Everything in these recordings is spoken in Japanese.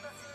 Спасибо.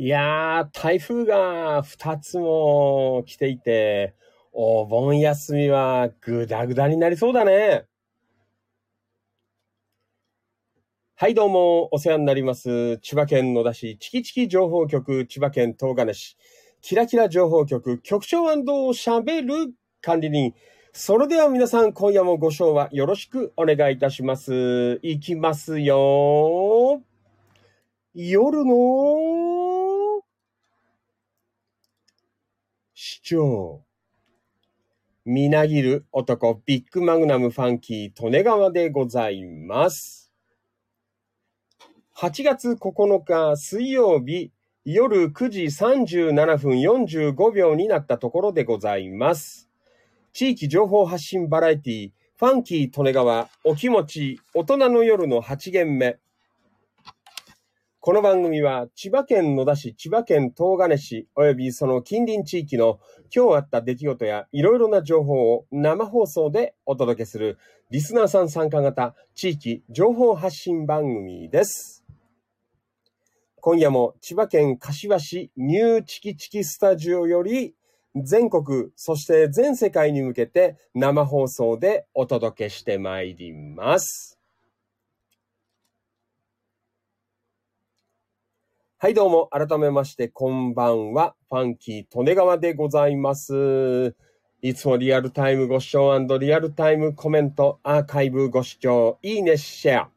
いやー、台風が2つも来ていて、お盆休みはぐだぐだになりそうだね。はい、どうも、お世話になります。千葉県野田市、チキチキ情報局、千葉県東金市、キラキラ情報局、局長喋る管理人。それでは皆さん、今夜もご賞はよろしくお願いいたします。いきますよ。夜の市長。みなぎる男、ビッグマグナムファンキー、利根川でございます。8月9日水曜日、夜9時37分45秒になったところでございます。地域情報発信バラエティ、ファンキー利根川、お気持ち、大人の夜の8限目。この番組は千葉県野田市、千葉県東金市、およびその近隣地域の今日あった出来事やいろいろな情報を生放送でお届けするリスナーさん参加型地域情報発信番組です。今夜も千葉県柏市ニューチキチキスタジオより全国、そして全世界に向けて生放送でお届けしてまいります。はい、どうも、改めまして、こんばんは。ファンキー、利根川でございます。いつもリアルタイムご視聴リアルタイムコメント、アーカイブご視聴、いいね、シェア。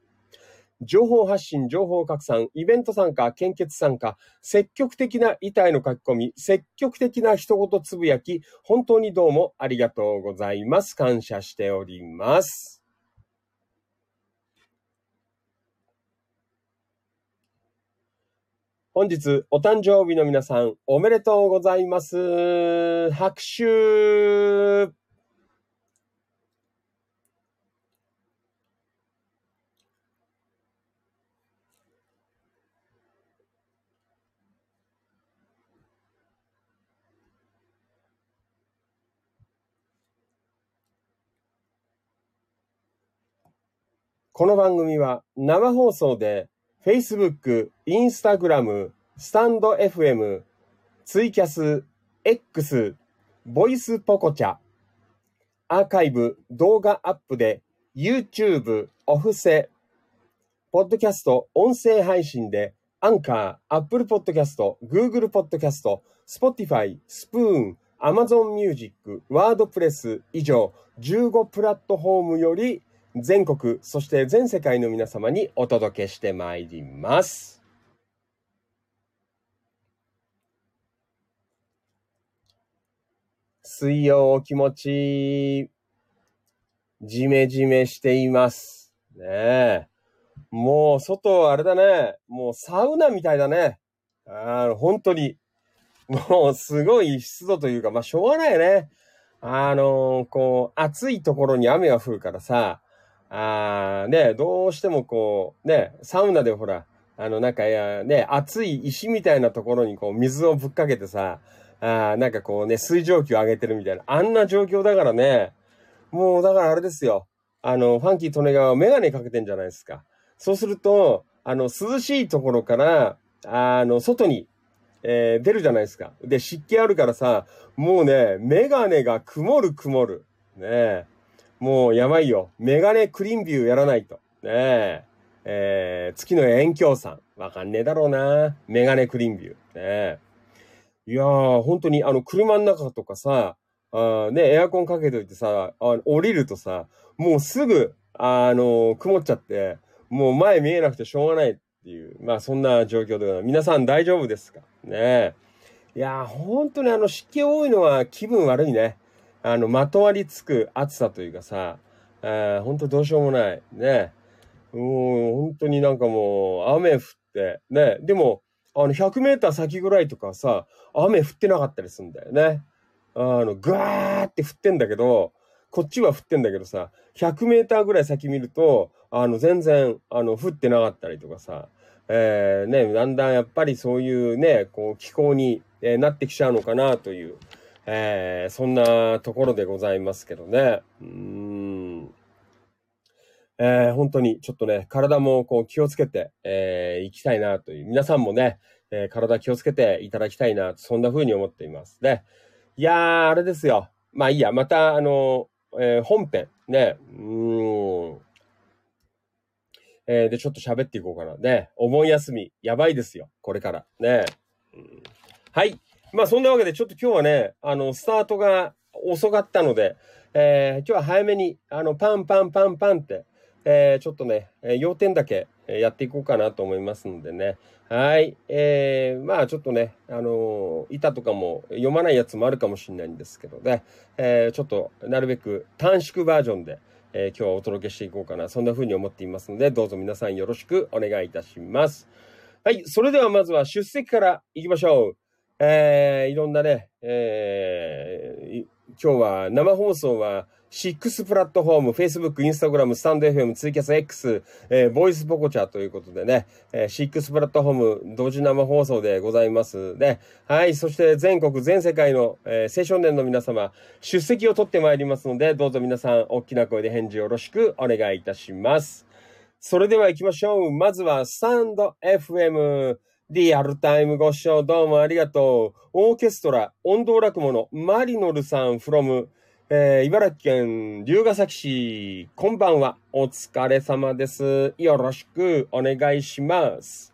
情報発信、情報拡散、イベント参加、献血参加、積極的な遺体の書き込み、積極的な一言つぶやき、本当にどうもありがとうございます。感謝しております。本日、お誕生日の皆さん、おめでとうございます。拍手この番組は生放送で Facebook、Instagram、 stand.fm、ツイキャス、X、ボイスポコチャ、アーカイブ、動画アップで YouTube、オフセ、ポッドキャスト、音声配信で Anchor、Apple Podcast、Google ポッドキャスト、Spotify、 Spoon、Amazon Music、 WordPress 以上15プラットフォームより全国、そして全世界の皆様にお届けしてまいります。水曜お気持ち、じめじめしています。ねえ。もう外あれだね。もうサウナみたいだね。あ本当に。もうすごい湿度というか、まあしょうがないね。あのこう、暑いところに雨が降るからさ、あーね、どうしてもこう、ね、サウナでほら、あの、なんか、いや、ね、熱い石みたいなところにこう、水をぶっかけてさ、あーなんかこうね、水蒸気を上げてるみたいな、あんな状況だからね、もうだからあれですよ。あの、ファンキー利根川はメガネかけてんじゃないですか。そうすると、あの、涼しいところから、あの、外に、えー出るじゃないですか。で、湿気あるからさ、もうね、メガネが曇る曇る。ねえ。もうやばいよ。メガネクリンビューやらないと。ねえ。えー、月の遠鏡さん。わかんねえだろうな。メガネクリンビュー。ねえ。いやー、本当にあの、車の中とかさ、あね、エアコンかけといてさ、あ降りるとさ、もうすぐ、あの曇っちゃって、もう前見えなくてしょうがないっていう、まあそんな状況で、皆さん大丈夫ですか？ねえ。いやー、本当にあの湿気多いのは気分悪いね。あの、まとわりつく暑さというかさ、あー本当どうしようもない。ね。もう本当になんかもう雨降って、ね。でも、あの、100メーター先ぐらいとかさ、雨降ってなかったりするんだよね。あの、ぐわーって降ってんだけど、こっちは降ってんだけどさ、100メーターぐらい先見ると、あの、全然、あの、降ってなかったりとかさ、えー、ね、だんだんやっぱりそういうね、こう、気候に、えーなってきちゃうのかなという、えーそんなところでございますけどね。うん。えー本当にちょっとね、体もこう気をつけて、えー、いきたいなという、皆さんもね、えー体気をつけていただきたいな、そんな風に思っています。ね。いやー、あれですよ。まあいいや、また、あの、えー本編、ね、うーん。えーで、ちょっと喋っていこうかな。ね、お盆休み、やばいですよ。これから。ね。うんはい。まあそんなわけで、ちょっと今日はね、あの、スタートが遅かったので、えー今日は早めに、あの、パンパンパンパンって、えーちょっとね、え要点だけやっていこうかなと思いますのでね。はい。えーまあちょっとね、あのー板とかも読まないやつもあるかもしれないんですけどね、えーちょっとなるべく短縮バージョンで、えー今日はお届けしていこうかな、そんな風に思っていますので、どうぞ皆さんよろしくお願いいたします。はい。それではまずは出席から行きましょう。えーいろんなね、えー今日は生放送は6プラットフォーム、Facebook、Instagram、スタンド FM、ツイキャス X、えーボイスポコチャということでね、えー6プラットフォーム同時生放送でございますね。はい。そして全国、全世界の、えー青少年の皆様、出席を取ってまいりますので、どうぞ皆さん、大きな声で返事よろしくお願いいたします。それでは行きましょう。まずは、スタンド FM。リアルタイムご視聴どうもありがとう。オーケストラ、音頭落語のマリノルさん from、えー茨城県龍ヶ崎市、こんばんは。お疲れ様です。よろしくお願いします。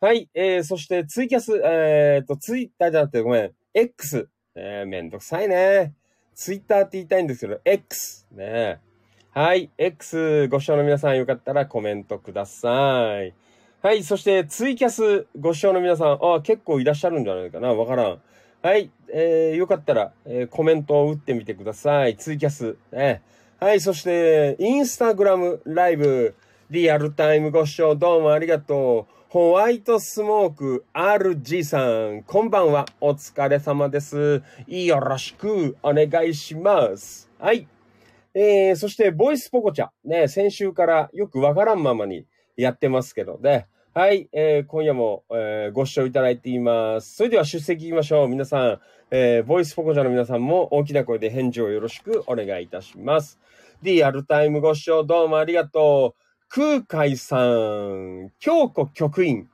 はい、えー、そしてツイキャス、えーと、ツイッターじゃなくてごめん、X。えー、めんどくさいね。ツイッターって言いたいんですけど、X。ねはい。X ご視聴の皆さんよかったらコメントください。はい。そしてツイキャスご視聴の皆さん、あ、結構いらっしゃるんじゃないかなわからん。はい。えー、よかったら、えーコメントを打ってみてください。ツイキャス。ね。はい。そして、インスタグラムライブ、リアルタイムご視聴どうもありがとう。ホワイトスモーク RG さん、こんばんは。お疲れ様です。よろしくお願いします。はい。えー、そして、ボイスポコチャ。ね、先週からよくわからんままにやってますけどね。はい、えー、今夜も、えーご視聴いただいています。それでは出席いきましょう。皆さん、えー、ボイスポコチャの皆さんも大きな声で返事をよろしくお願いいたします。リアルタイムご視聴どうもありがとう。空海さん、京子局員。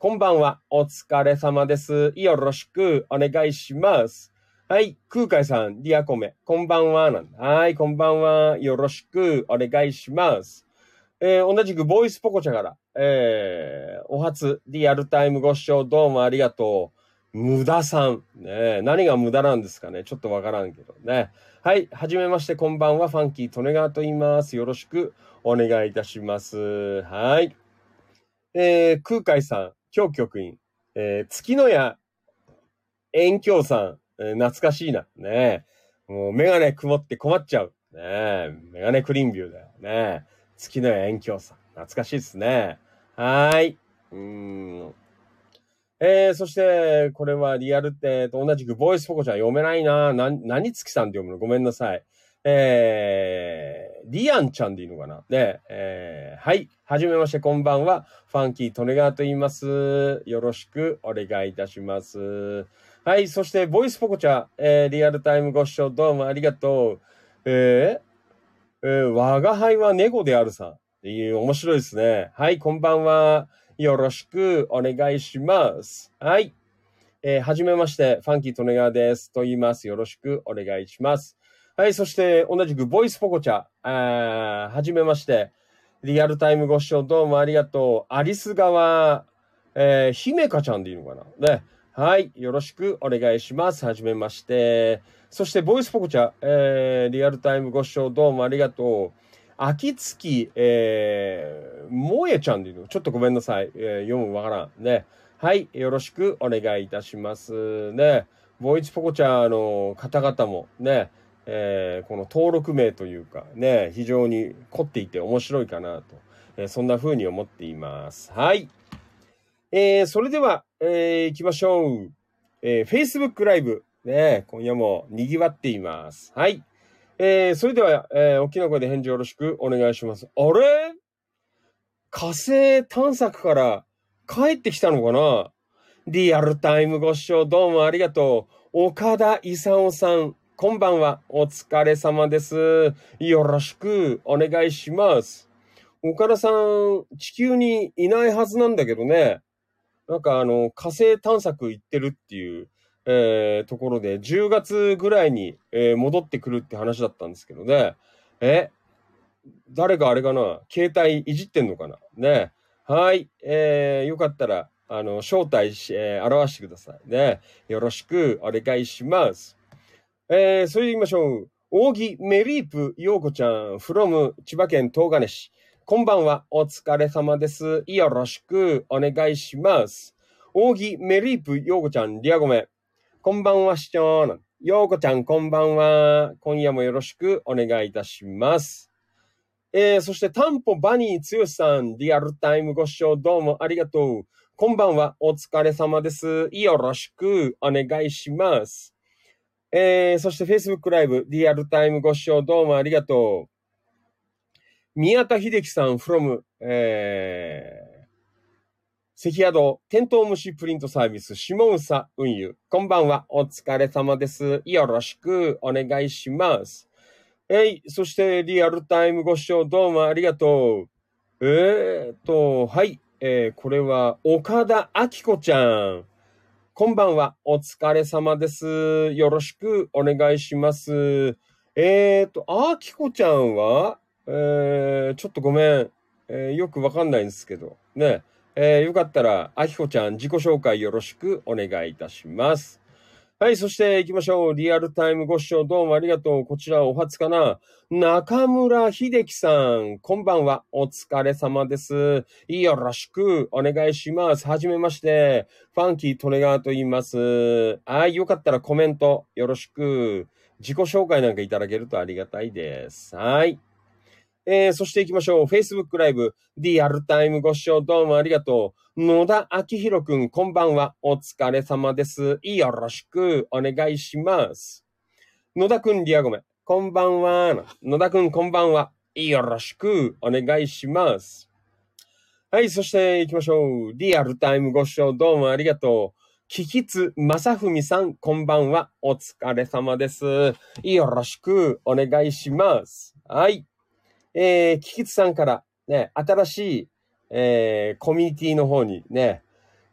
こんばんは。お疲れ様です。よろしくお願いします。はい。空海さん、リアコメ。こんばんは。はい。こんばんは。よろしくお願いします。えー同じくボイスポコチャから、えーお初、リアルタイムご視聴どうもありがとう。無駄さん。ね何が無駄なんですかねちょっとわからんけどね。はい。はじめまして、こんばんは。ファンキー・利根川と言います。よろしくお願いいたします。はい。えー空海さん、京局員、えー月野屋、遠京さん、えー懐かしいな。ねもうメガネ曇って困っちゃう。ねメガネクリーンビューだよね。月野屋遠京さん。懐かしいですね。はい。うん。えー、そして、これはリアルって、と同じくボイスポコちゃん読めないな。な、何月さんって読むの？ごめんなさい。えー、リアンちゃんでいいのかな？ねえー、はい。はじめまして、こんばんは。ファンキー・トネガーと言います。よろしくお願いいたします。はい。そして、ボイスポコチャ、えー、リアルタイムご視聴どうもありがとう。えー、えー、我が輩は猫であるさ。っていう、面白いですね。はい。こんばんは。よろしくお願いします。はい。えーはじめまして、ファンキー・トネガーです。と言います。よろしくお願いします。はい。そして、同じく、ボイスポコチャ、あはじめまして、リアルタイムご視聴どうもありがとう。アリス川、えー、姫香ちゃんでいいのかな？ね。はい。よろしくお願いします。はじめまして。そして、ボイスポコチャ、えー、リアルタイムご視聴どうもありがとう。秋月、えー、萌えちゃんでいいの？ちょっとごめんなさい。えー読むわからん。ね。はい。よろしくお願いいたします。ね。ボイスポコチャの方々もね、えーこの登録名というかね、非常に凝っていて面白いかなと、えーそんな風に思っています。はい。えーそれでは、えー行きましょう。えー Facebook ライブ、ね、今夜も賑わっています。はい。えーそれでは、えー大きな声で返事よろしくお願いします。あれ？火星探索から帰ってきたのかな？リアルタイムご視聴どうもありがとう。岡田勲さん、こんばんは。お疲れ様です。よろしくお願いします。岡田さん、地球にいないはずなんだけどね。なんかあの、火星探索行ってるっていう、えーところで、10月ぐらいに、えー戻ってくるって話だったんですけどね。え誰があれかな？携帯いじってんのかな？ね。はい。えーよかったら、あの、招待し、えー表してくださいね。よろしくお願いします。えーそれで言いましょう。扇メリープ陽子ちゃん、from 千葉県東金市。こんばんは。お疲れ様です。よろしくお願いします。扇メリープ陽子ちゃん、リアゴメ。こんばんは、市長。陽子ちゃん、こんばんは。今夜もよろしくお願いいたします。えー、そして、タンポバニーつよさん、リアルタイムご視聴どうもありがとう。こんばんは、お疲れ様です。よろしくお願いします。えー、そして Facebook ライブ、リアルタイムご視聴どうもありがとう。宮田秀樹さん from、えー、関宿テントウムシプリントサービス、下宇運輸。こんばんは、お疲れ様です。よろしくお願いします。えい、そしてリアルタイムご視聴どうもありがとう。えーっと、はい、えー、これは岡田明子ちゃん。こんばんは。お疲れ様です。よろしくお願いします。えーと、あきこちゃんは、えー、ちょっとごめん。えーよくわかんないんですけど。ね。えーよかったら、あきこちゃん自己紹介よろしくお願いいたします。はい、そして行きましょう。リアルタイムご視聴どうもありがとう。こちらお初かな。中村秀樹さん、こんばんは。お疲れ様です。よろしくお願いします。はじめまして。ファンキートネガーと言います。はい、よかったらコメントよろしく。自己紹介なんかいただけるとありがたいです。はい。えー、そして行きましょう。Facebook ライブ、リアルタイムご視聴どうもありがとう。野田明宏くん、こんばんは。お疲れ様です。よろしくお願いします。野田くん、リアゴメ、こんばんは。野田くん、こんばんは。よろしくお願いします。はい、そして行きましょう。リアルタイムご視聴どうもありがとう。キキツ正文さん、こんばんは。お疲れ様です。よろしくお願いします。はい。えー、キキツさんからね、新しい、えー、コミュニティの方にね、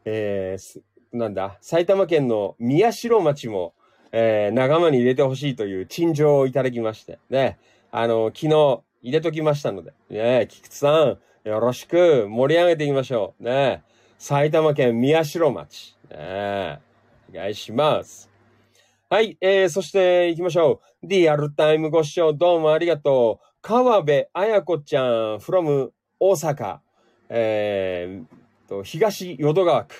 えー、なんだ、埼玉県の宮代町も、えー、仲間に入れてほしいという陳情をいただきまして、ね、あの、昨日入れときましたので、ね、キキツさん、よろしく盛り上げていきましょう。ね、埼玉県宮代町、ね、お願いします。はい、えー、そして行きましょう。リアルタイムご視聴どうもありがとう。川辺彩子ちゃん from 大阪、えー、と、東淀川区。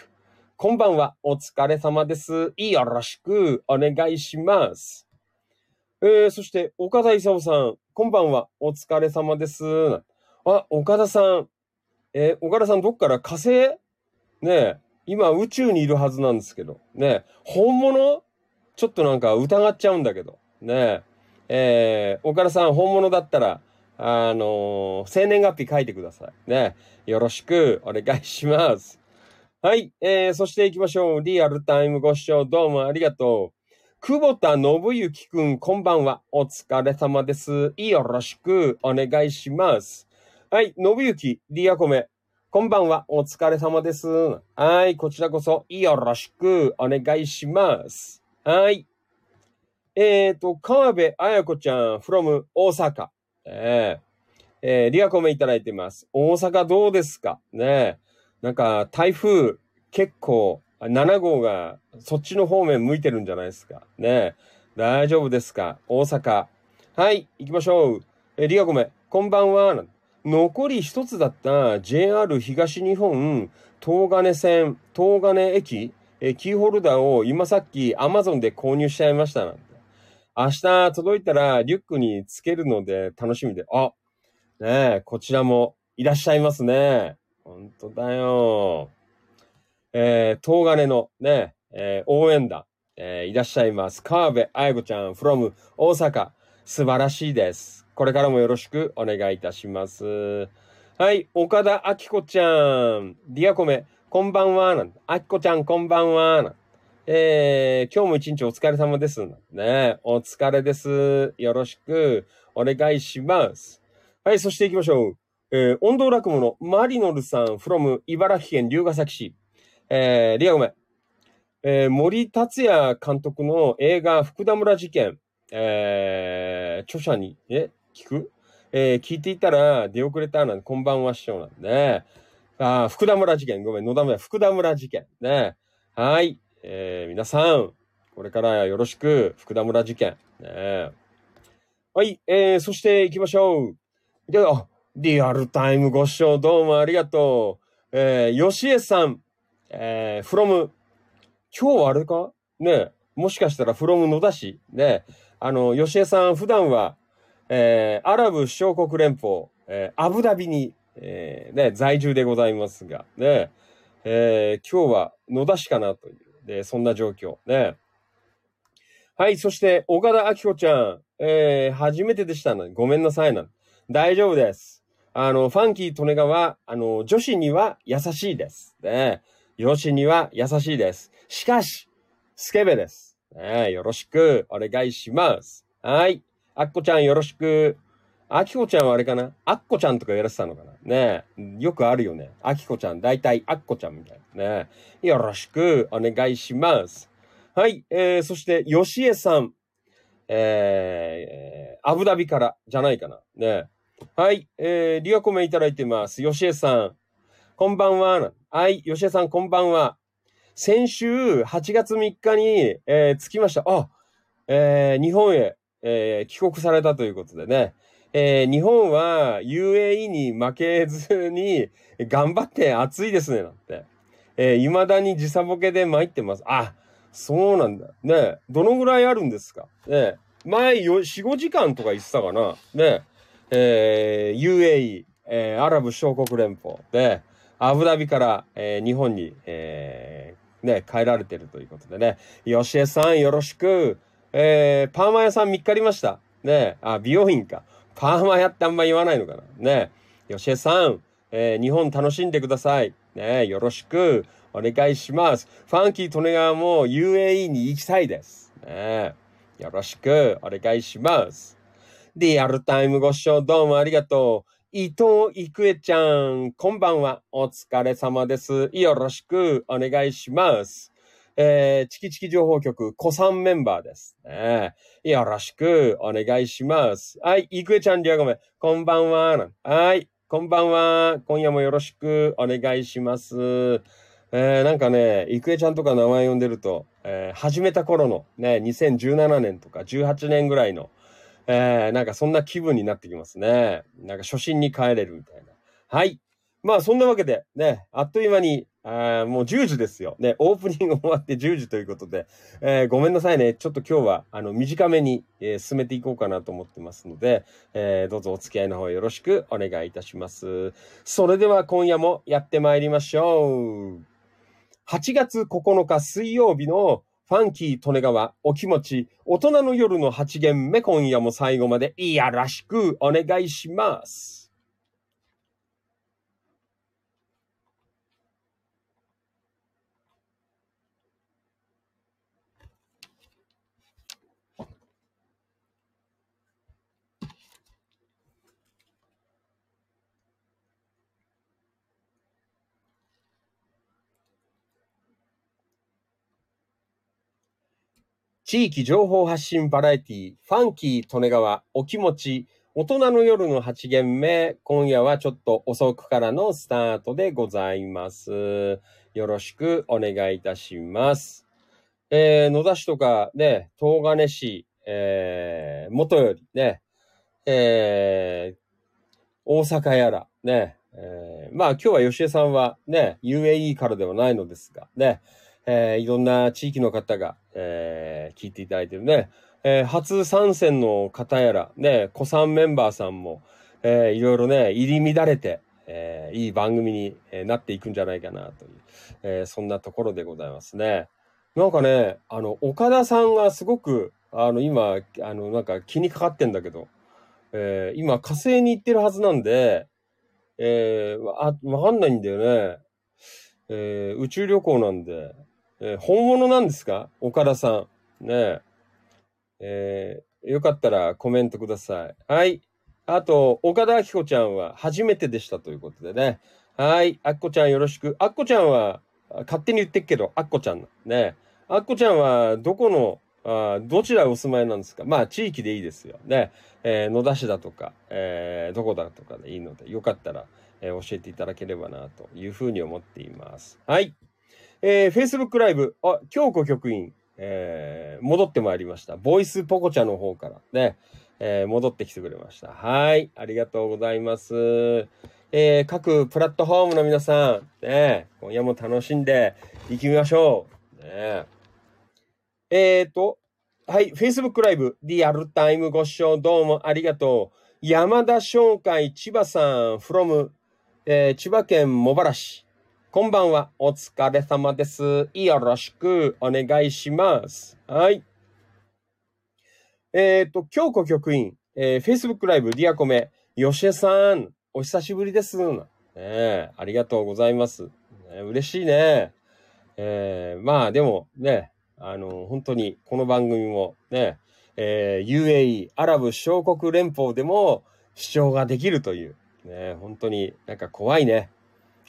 こんばんは。お疲れ様です。よろしくお願いします。えー、そして、岡田勲さん。こんばんは。お疲れ様です。あ、岡田さん。えー岡田さんどっから火星？ねえ、今宇宙にいるはずなんですけど。ねえ、本物？ちょっとなんか疑っちゃうんだけど。ねえ、えー岡田さん本物だったら、あのー生年月日書いてください。ねよろしくお願いします。はい。えー、そして行きましょう。リアルタイムご視聴どうもありがとう。久保田信之くん、こんばんは。お疲れ様です。よろしくお願いします。はい。信之、リアコメ。こんばんは。お疲れ様です。はい。こちらこそよろしくお願いします。はい。えっ、と、川辺彩子ちゃん from 大阪。えーえーリアコメいただいてます。大阪どうですか？ねなんか台風結構7号がそっちの方面向いてるんじゃないですか？ね大丈夫ですか？大阪。はい、行きましょう。えーリアコメ、こんばんは。残り一つだった JR 東日本東金線、東金駅、えキーホルダーを今さっき Amazon で購入しちゃいましたなんて。明日届いたらリュックにつけるので楽しみで。あ、ねえ、こちらもいらっしゃいますね。本当だよ。えー、東金のね、えー応援団、えーいらっしゃいます。川辺愛子ちゃん from 大阪。素晴らしいです。これからもよろしくお願いいたします。はい、岡田明子ちゃん。ディアコメ、こんばんは。明子ちゃん、こんばんは。えー、今日も一日お疲れ様です。ね、お疲れです。よろしくお願いします。はい、そして行きましょう。えー、音頭落語のマリノルさん from 茨城県龍ヶ崎市。えー、リアゴメ。えー、森達也監督の映画福田村事件。えー、著者に、え、聞く？えー、聞いていたら出遅れたなんて、こんばんは師匠なんでね。あ福田村事件。ごめん、野田村、福田村事件。ね。はい。えー、皆さん、これからよろしく、福田村事件。ね。はい。えー、そして行きましょう。では、リアルタイムご視聴どうもありがとう。えー、吉江さん、えー、from、今日はあれか？ねもしかしたら from 野田市？ねあの、吉江さん普段は、えー、アラブ首長国連邦、えー、アブダビに、えー、ね、在住でございますが、ね、えー、今日は野田市かなという、で、そんな状況、ね。はい、そして、岡田明子ちゃん、えー、初めてでしたので、ごめんなさいな。大丈夫です。あの、ファンキー・トネガは、あの、女子には優しいです。ね。女子には優しいです。しかし、スケベです。ね、よろしくお願いします。はい。あっこちゃんよろしく。あきこちゃんはあれかな？あっこちゃんとかやらせたのかな？ねえよくあるよね。あきこちゃん、だいたいあっこちゃんみたいなねえ。よろしくお願いします。はい。えー、そして、よしえさん。えー、アブダビからじゃないかな？ねえはい。えー、リアコメいただいてます。よしえさん。こんばんは。はい。よしえさん、こんばんは。先週8月3日に、えー着きました。あ、えー日本へ、えー帰国されたということでね。えー日本は UAE に負けずに頑張って暑いですね、なんて。えー未だに時差ボケで参ってます。あ、そうなんだ。ねどのぐらいあるんですか？ね前よ、4、5時間とか言ってたかな？ねえー UAE、えーアラブ小国連邦で、アブダビから、えー日本に、えーね、帰られてるということでね。よしえさんよろしく。えーパーマ屋さん見っかりました。ねあ、美容院か。パーマ屋ってあんま言わないのかな？ねよしえさん、えー日本楽しんでください。ねよろしくお願いします。ファンキー・トネガーも UAE に行きたいです。ねよろしくお願いします。リアルタイムご視聴どうもありがとう。伊藤郁恵ちゃん、こんばんは。お疲れ様です。よろしくお願いします。えー、チキチキ情報局、子さんメンバーです。ね、よろしくお願いします。はい、郁恵ちゃん、りゃごめん。こんばんは。はい、こんばんは。今夜もよろしくお願いします。えー、なんかね、郁恵ちゃんとか名前呼んでると、えー始めた頃のね、2017年とか18年ぐらいの、えー、なんかそんな気分になってきますね。なんか初心に帰れるみたいな。はい。まあそんなわけで、ね、あっという間に、あもう10時ですよ。ね、オープニング終わって10時ということで、えーごめんなさいね。ちょっと今日は、あの、短めに、えー進めていこうかなと思ってますので、えーどうぞお付き合いの方よろしくお願いいたします。それでは今夜もやってまいりましょう。8月9日水曜日のファンキー利根川お気持ち大人の夜の8限目今夜も最後までいやらしくお願いします。地域情報発信バラエティファンキー利根川お気持ち大人の夜の8限目今夜はちょっと遅くからのスタートでございます。よろしくお願いいたします。えー、野田市とかね、東金市、えー、元よりね、えー、大阪やら、ね、えーまあ今日は吉江さんはね、UAE からではないのですが、ね、えーいろんな地域の方が、えー聞いていただいてるね。えー初参戦の方やら、ね、子さんメンバーさんも、えーいろいろね、入り乱れて、えーいい番組になっていくんじゃないかなという、えーそんなところでございますね。なんかね、あの、岡田さんがすごく、あの、今、あの、なんか気にかかってんだけど、えー今火星に行ってるはずなんで、えーわ、わかんないんだよね。えー宇宙旅行なんで、えー本物なんですか？岡田さん。ねえ。えーよかったらコメントください。はい。あと、岡田明子ちゃんは初めてでしたということでね。はい。あっこちゃんよろしく。あっこちゃんは、勝手に言ってっけど、あっこちゃんね。あっこちゃんは、どこの、あどちらお住まいなんですか？まあ、地域でいいですよ。ね。えー野田市だとか、えーどこだとかでいいので、よかったら、えー教えていただければな、というふうに思っています。はい。えー、Facebook ライブ、あ、京子局員、えー戻ってまいりました。ボイスポコチャの方からね、えー戻ってきてくれました。はい。ありがとうございます。えー各プラットフォームの皆さん、ね、今夜も楽しんでいきましょう。ね、えーと、はい。Facebook ライブ、リアルタイムご視聴どうもありがとう。山田商会千葉さん from、えー千葉県茂原市。こんばんは。お疲れ様です。よろしくお願いします。はい。えっ、と、京子局員、えー Facebook ライブ、ディアコメ、吉江さん、お久しぶりです。ねえありがとうございます。ね嬉しいね。えーまあでもね、あの、本当にこの番組もね、えー UAE、アラブ首長国連邦でも視聴ができるという、ね、本当になんか怖いね。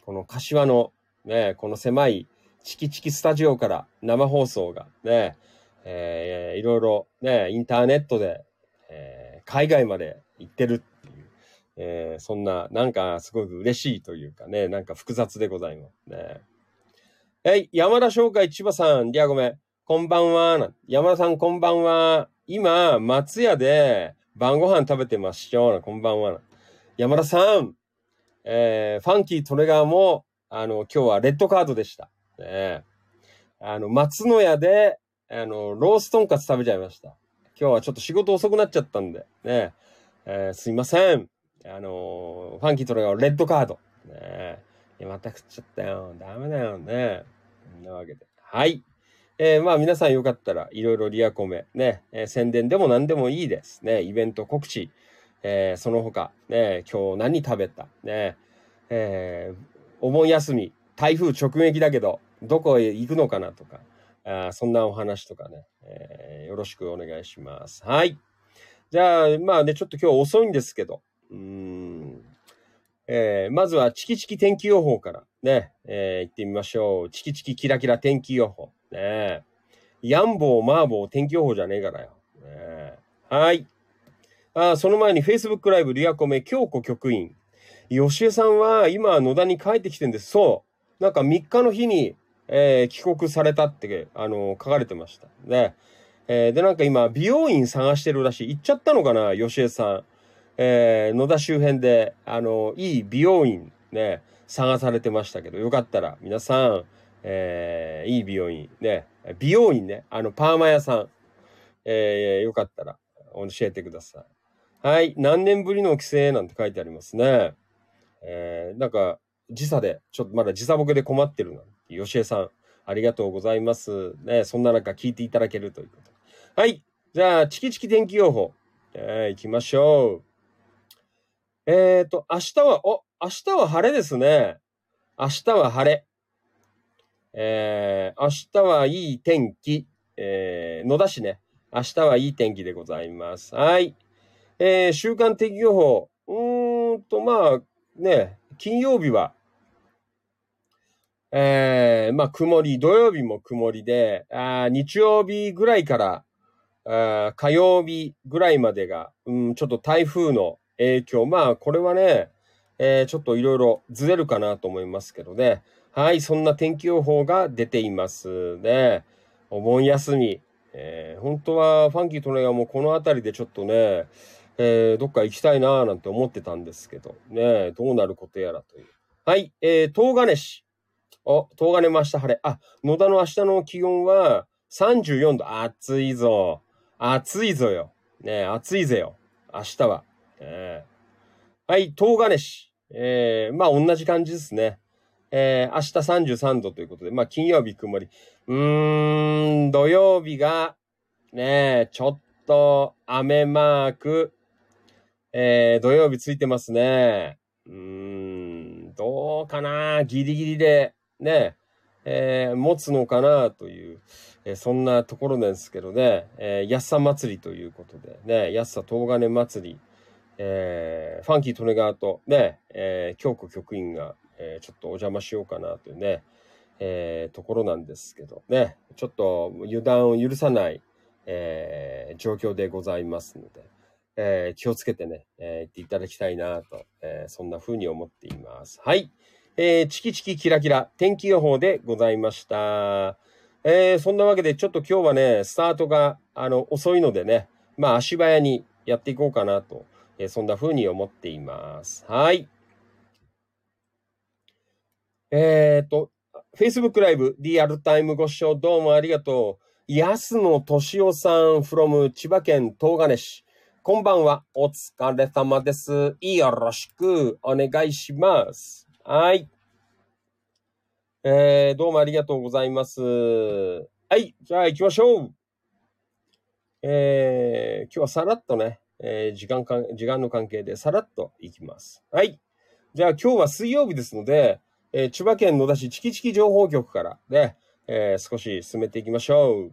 この柏のね、この狭いチキチキスタジオから生放送がね、えーいろいろね、インターネットで、えー海外まで行ってるっていう、えーそんな、なんかすごく嬉しいというかね、なんか複雑でございますね。はい、山田商会千葉さん、リアゴメ、こんばんは。山田さん、こんばんは。今、松屋で晩ご飯食べてますしょ。こんばんは。山田さん、えー、ファンキートレガーも、あの、今日はレッドカードでした。ね、あの、松野屋で、あの、ローストンカツ食べちゃいました。今日はちょっと仕事遅くなっちゃったんで、ね、えー、すいません。あのファンキートレガーレッドカード。ね、また食っちゃったよ。ダメだよね。そんなわけで。はい。えー、まあ皆さんよかったらいろいろリアコメ、ね、えー、宣伝でも何でもいいですね。イベント告知、えー、その他、ね、今日何食べた、ね、えー、お盆休み、台風直撃だけど、どこへ行くのかなとか、あそんなお話とかね、えー、よろしくお願いします。はい。じゃあ、まあね、ちょっと今日遅いんですけど、うん、えー、まずはチキチキ天気予報からね、えー、行ってみましょう。チキチキキラキラ天気予報。ねヤンボー、マーボー、天気予報じゃねえからよ。ねはい。あその前に Facebook ライブリアコメ京子局員。吉江さんは今野田に帰ってきてんです。そう。なんか3日の日に、えー、帰国されたって、あの書かれてました。ね。えー、で、なんか今、美容院探してるらしい。行っちゃったのかな、吉江さん。え、野田周辺で、あの、いい美容院ね、探されてましたけど、よかったら皆さん、えー、いい美容院ね、美容院ね、あの、パーマ屋さん、えー、よかったら教えてください。はい、何年ぶりの帰省なんて書いてありますね。えー、なんか、時差で、ちょっとまだ時差ボケで困ってるな。吉江さん、ありがとうございます。ね、そんな中聞いていただけるということ。はい。じゃあ、チキチキ天気予報。えー、行きましょう。えっ、ー、と、明日は、お、明日は晴れですね。明日は晴れ。えー、明日はいい天気。えー、野田市ね。明日はいい天気でございます。はい。えー、週間天気予報。うーんと、まあ、ね、金曜日は、えー、まあ、曇り、土曜日も曇りで、あ日曜日ぐらいから、あ火曜日ぐらいまでが、うん、ちょっと台風の影響。まあ、これはね、えー、ちょっといろいろずれるかなと思いますけどね。はい、そんな天気予報が出ていますね。お盆休み。えー、本当はファンキートレガーもこの辺りでちょっとね、えー、どっか行きたいなーなんて思ってたんですけど、ね、どうなることやらという。はい、えー、東金市。お、東金も明日晴れ。あ、野田の明日の気温は34度。暑いぞ。暑いぞよ。ね暑いぜよ。明日は。えー、はい、東金市。えー、まあ同じ感じですね。えー、明日33度ということで、まあ金曜日曇り。うーん、土曜日が、ねちょっと雨マーク、えー、土曜日ついてますね。うーん、どうかな？ギリギリで、ね、えー、持つのかなという、えー、そんなところなんですけどね、えー、安さ祭りということで、ね、安さ東金祭り、えー、ファンキー・トネガーとね、えー、京子局員が、えー、ちょっとお邪魔しようかなというね、えー、ところなんですけどね、ちょっと油断を許さない、えー、状況でございますので、えー、気をつけてね、えー、言っていただきたいなと、えー、そんな風に思っています。はい。えー、チキチキキラキラ天気予報でございました。えー、そんなわけでちょっと今日はね、スタートがあの遅いのでね、まあ足早にやっていこうかなとえそんな風に思っています。はい。えっ、ー、と、Facebook ライブ、リアルタイムご視聴どうもありがとう。安野敏夫さん from 千葉県東金市。こんばんは。お疲れ様です。よろしくお願いします。はい。えー、どうもありがとうございます。はい。じゃあ行きましょう。えー、今日はさらっとね、えー、時間か、時間の関係でさらっといきます。はい。じゃあ今日は水曜日ですので、えー、千葉県野田市チキチキ情報局からね、えー、少し進めていきましょう。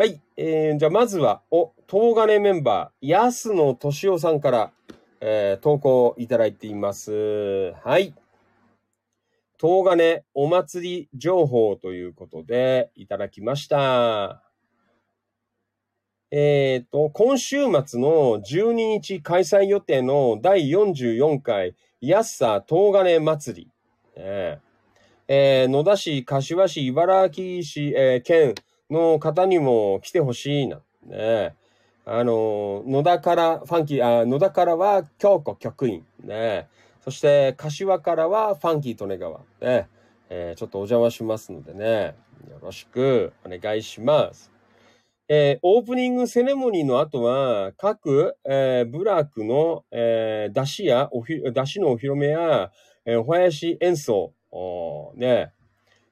はい。えー、じゃあまずは、お、東金メンバー、安野敏夫さんから、えー、投稿いただいています。はい。東金お祭り情報ということでいただきました。えっ、ー、と、今週末の12日開催予定の第44回安さ東金祭り。ええー野田市、柏市、茨城市、えー県の方にも来てほしいな。ね。あの、野田から、ファンキー、あ、野田からは京子局員。ね。そして、柏からはファンキー利根川。ね。えーちょっとお邪魔しますのでね。よろしくお願いします。えーオープニングセレモニーの後は、各、えーブラックの、えー出汁や、出汁のお披露目や、えーお囃子演奏、ね。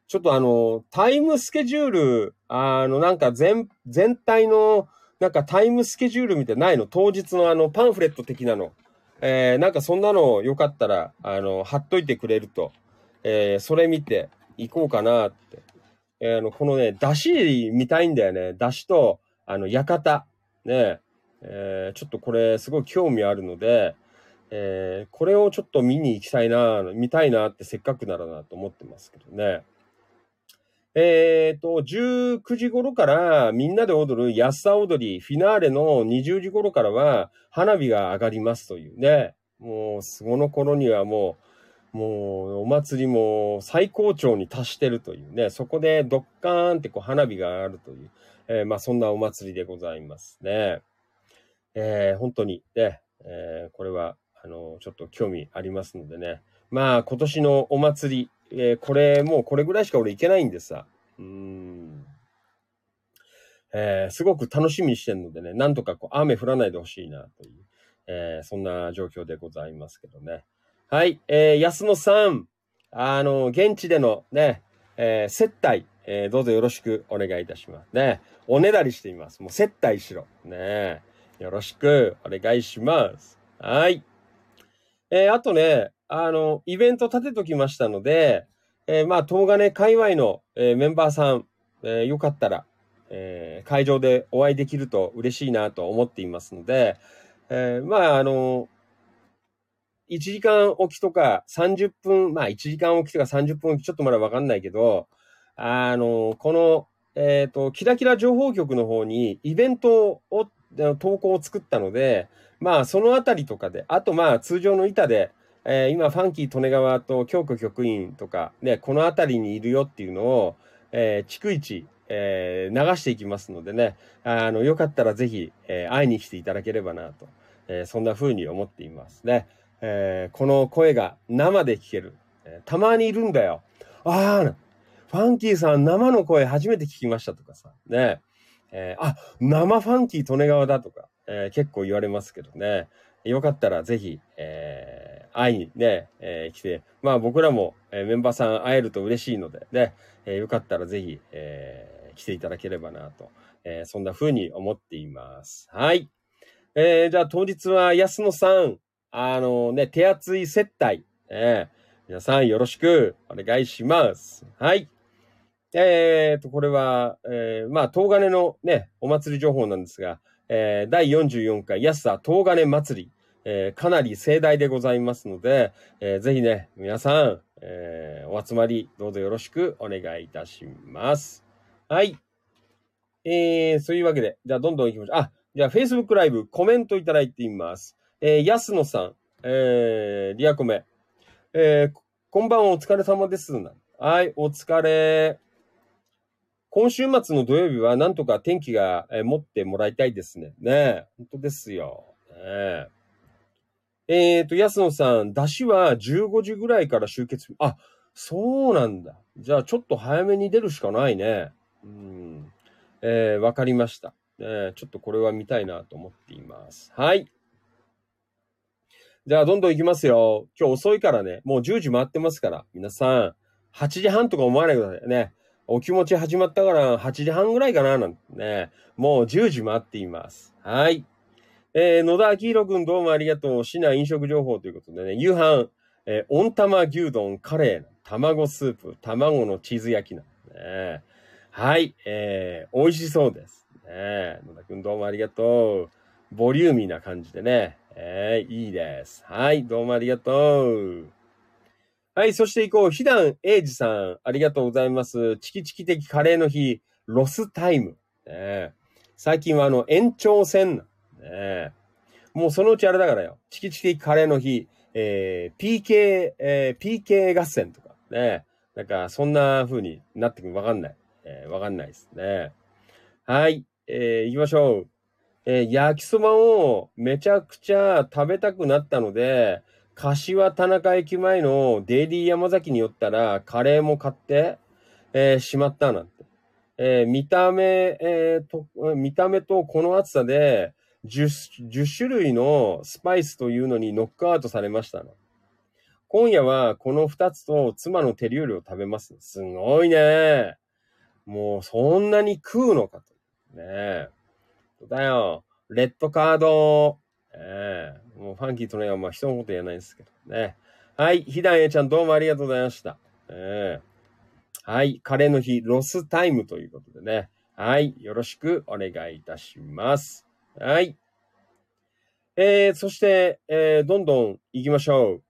ちょっとあの、タイムスケジュール、あの、なんか全、全体の、なんかタイムスケジュールみたいないの？当日のあの、パンフレット的なの。えーなんかそんなのよかったら、あの、貼っといてくれると、えーそれ見て行こうかなって。えーあの、このね、出汁見たいんだよね。出汁と、あの、館。ね。えーちょっとこれ、すごい興味あるので、えーこれをちょっと見に行きたいな、見たいなってせっかくならなと思ってますけどね。えっ、と、19時頃からみんなで踊る安さ踊り、フィナーレの20時頃からは花火が上がりますというね。もう、その頃にはもう、もう、お祭りも最高潮に達してるというね。そこでドッカーンってこう花火が上がるという、えーまあそんなお祭りでございますね。えー本当にね、えーこれは、あの、ちょっと興味ありますのでね。まあ、今年のお祭り、えーこれ、もうこれぐらいしか俺行けないんでさ。うん。えーすごく楽しみにしてるのでね、なんとかこう雨降らないでほしいなという、えーそんな状況でございますけどね。はい、えー安野さん、あの、現地でのね、えー接待、えーどうぞよろしくお願いいたします。ね、おねだりしています。もう接待しろ。ね、よろしくお願いします。はい。えーあとね、あの、イベント立てときましたので、えーまあ、東金界隈の、えーメンバーさん、えーよかったら、えー会場でお会いできると嬉しいなと思っていますので、えーまあ、あの、1時間おきとか30分、まあ1時間おきとか30分おきちょっとまだわかんないけど、あの、この、えっ、と、キラキラ情報局の方にイベントを、投稿を作ったので、まあそのあたりとかで、あとまあ通常の板で、えー今ファンキー利根川と京子局員とか、ね、このあたりにいるよっていうのを、えー逐一、えー流していきますのでね、あの、よかったらぜひ、えー会いに来ていただければなと、えーそんな風に思っていますね。えーこの声が生で聞ける。えーたまにいるんだよ。ああ、ファンキーさん生の声初めて聞きましたとかさ、ね。えーあ、生ファンキー利根川だとか、えー結構言われますけどね。よかったらぜひ、えー会いにね、えー来て、まあ僕らも、えーメンバーさん会えると嬉しいので、ね、えーよかったらぜひ、えー来ていただければなと、えーそんな風に思っています。はい。えーじゃあ当日は安野さん、あのね、手厚い接待、えー皆さんよろしくお願いします。はい。えーと、これは、えーまあ、東金のね、お祭り情報なんですが、えー第44回安さ東金祭り、えーかなり盛大でございますので、えーぜひね、皆さん、えーお集まり、どうぞよろしくお願いいたします。はい。えー、そういうわけで、じゃあどんどん行きましょう。あ、じゃあ Facebook ライブコメントいただいています。えー、安野さん、えー、リアコメ、えー、こんばんはお疲れ様です。はい、お疲れ。今週末の土曜日はなんとか天気が、え持ってもらいたいですね。ねえ、本当ですよ。ねええーと、安野さん、出汁は15時ぐらいから集結。あ、そうなんだ。じゃあちょっと早めに出るしかないね。うん。えーわかりました。えちょっとこれは見たいなと思っています。はい。じゃあどんどん行きますよ。今日遅いからね。もう10時回ってますから。皆さん、8時半とか思わないでくださいね。お気持ち始まったから8時半ぐらいかななんてね。もう10時回っています。はい。えー野田明宏くんどうもありがとう。市内飲食情報ということでね、夕飯、えー温玉牛丼、カレー、卵スープ、卵のチーズ焼きなん、ね。はい、えー、美味しそうです。ね、野田くんどうもありがとう。ボリューミーな感じでね、えー、いいです。はい、どうもありがとう。はい、そして行こう。ひだんえいじさん、ありがとうございます。チキチキ的カレーの日、ロスタイム。ね、最近はあの、延長戦。ねもうそのうちあれだからよ。チキチキ的カレーの日、えー、PK、えー、PK 合戦とかね。なんか、そんな風になってくるわかんない。えーわかんないですね。はい。えー行きましょう。えー焼きそばをめちゃくちゃ食べたくなったので、柏田中駅前のデイリー山崎に寄ったら、カレーも買って、えーしまったなんて。えー見た目、えーと、見た目とこの厚さで10、10種類のスパイスというのにノックアウトされましたの。今夜はこの2つと妻の手料理を食べます。すごいね。もうそんなに食うのかと。ねえ。だよ。レッドカード。ええもうファンキーとねはま人のこと言えないんですけどね。はい。ひだんえちゃんどうもありがとうございました。ええはい。カレーの日、ロスタイムということでね。はい。よろしくお願いいたします。はい。えー、そして、えー、どんどん行きましょう。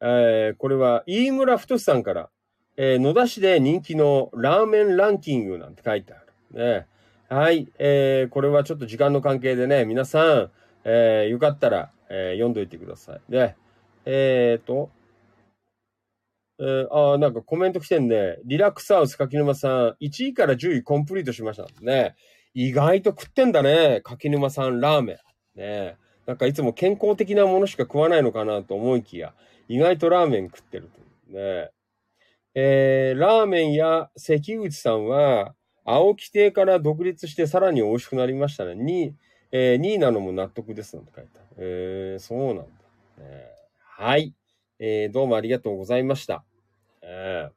えー、これは、飯村太さんから、えー、野田市で人気のラーメンランキングなんて書いてある。ね。はい。えー、これはちょっと時間の関係でね、皆さん、えー、よかったら、えー、読んどいてください。で、えーと、えー、あーなんかコメント来てんね。リラックスハウス柿沼さん、1位から10位コンプリートしましたね。意外と食ってんだね。柿沼さんラーメン。ねなんかいつも健康的なものしか食わないのかなと思いきや、意外とラーメン食ってると。ねえー、ラーメンや関口さんは、青木亭から独立してさらに美味しくなりましたね。に、えー、2位なのも納得ですなんて書いてある。えー、そうなんだ。ねはい。えー、どうもありがとうございました。え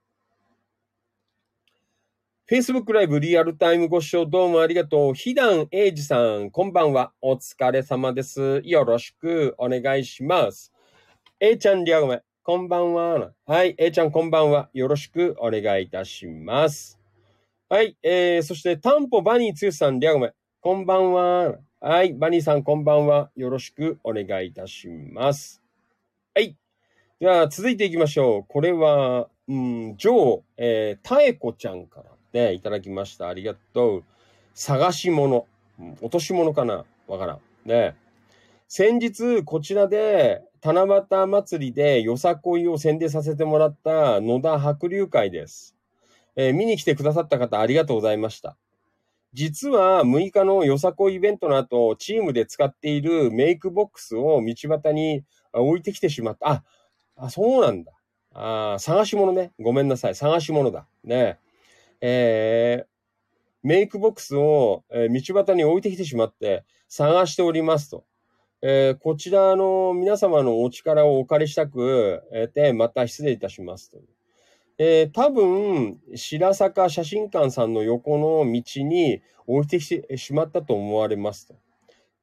ー、Facebook ライブリアルタイムご視聴どうもありがとう。ひだんえいじさん、こんばんは。お疲れ様です。よろしくお願いします。えいちゃん、りゃごめん。こんばんは。はい。えいちゃん、こんばんは。よろしくお願いいたします。はい。えー、そして、タンポバニーつゆさん、りゃごめん。こんばんは。はい。バニーさん、こんばんは。よろしくお願いいたします。はい。では、続いていきましょう。これは、うん、ジョー、えー、タエコちゃんからね、いただきました。ありがとう。探し物。落とし物かなわからん。ね。先日、こちらで、七夕祭りでよさこいを宣伝させてもらった野田白龍会です。えー見に来てくださった方ありがとうございました。実は6日のよさこイベントの後、チームで使っているメイクボックスを道端に置いてきてしまった。あ、あ、そうなんだ。あ探し物ね。ごめんなさい。探し物だ。ね。えーメイクボックスを、道端に置いてきてしまって探しておりますと。えーこちらの皆様のお力をお借りしたく、て、また失礼いたしますと。えー多分、白坂写真館さんの横の道に置いてきてしまったと思われます。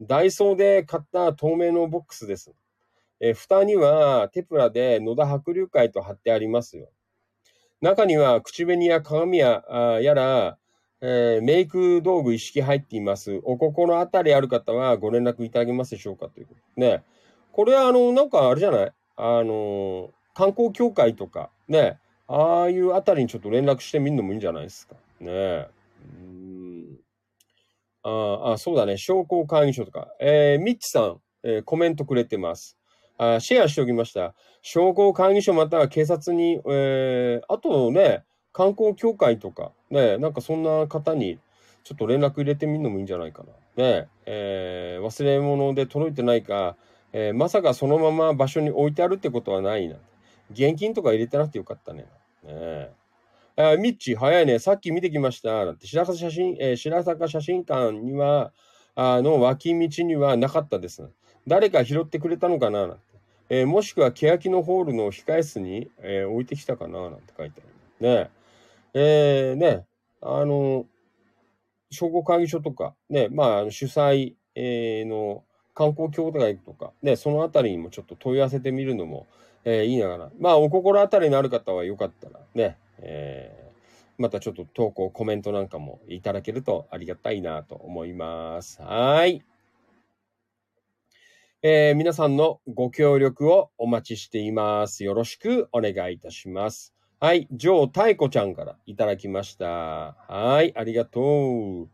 ダイソーで買った透明のボックスです。えー蓋にはテプラで野田白龍会と貼ってありますよ。中には口紅や鏡ややら、えーメイク道具一式入っています。お心当たりある方はご連絡いただけますでしょうかということ。ね。これはあの、なんかあれじゃない？あの、観光協会とか、ね。ああいうあたりにちょっと連絡してみるのもいいんじゃないですか。ねえ。うんああ、そうだね。商工会議所とか。えー、ミッチさん、えーコメントくれてます。あシェアしておきました。商工会議所または警察に、えー、あとね、観光協会とか、ね、なんかそんな方に、ちょっと連絡入れてみるのもいいんじゃないかな。ね、えー忘れ物で届いてないか、えーまさかそのまま場所に置いてあるってことはないな。現金とか入れてなくてよかったね。ねえあミッチ、早いね。さっき見てきました。なんて白坂写真、えー白坂写真館には、あの、脇道にはなかったです。誰か拾ってくれたのかな？なんて。えーもしくは、欅のホールの控え室に、えー置いてきたかな？なんて書いてある。ねえ。えーねえ、あの、商工会議所とか、ね、まあ、主催、えーの観光協会とか、ね、そのあたりにもちょっと問い合わせてみるのも、えーいいながら。まあ、お心当たりのある方はよかったらね、えーまたちょっと投稿、コメントなんかもいただけるとありがたいなと思います。はい。えー皆さんのご協力をお待ちしています。よろしくお願いいたします。はい。ジョー太子ちゃんからいただきました。はい。ありがとう。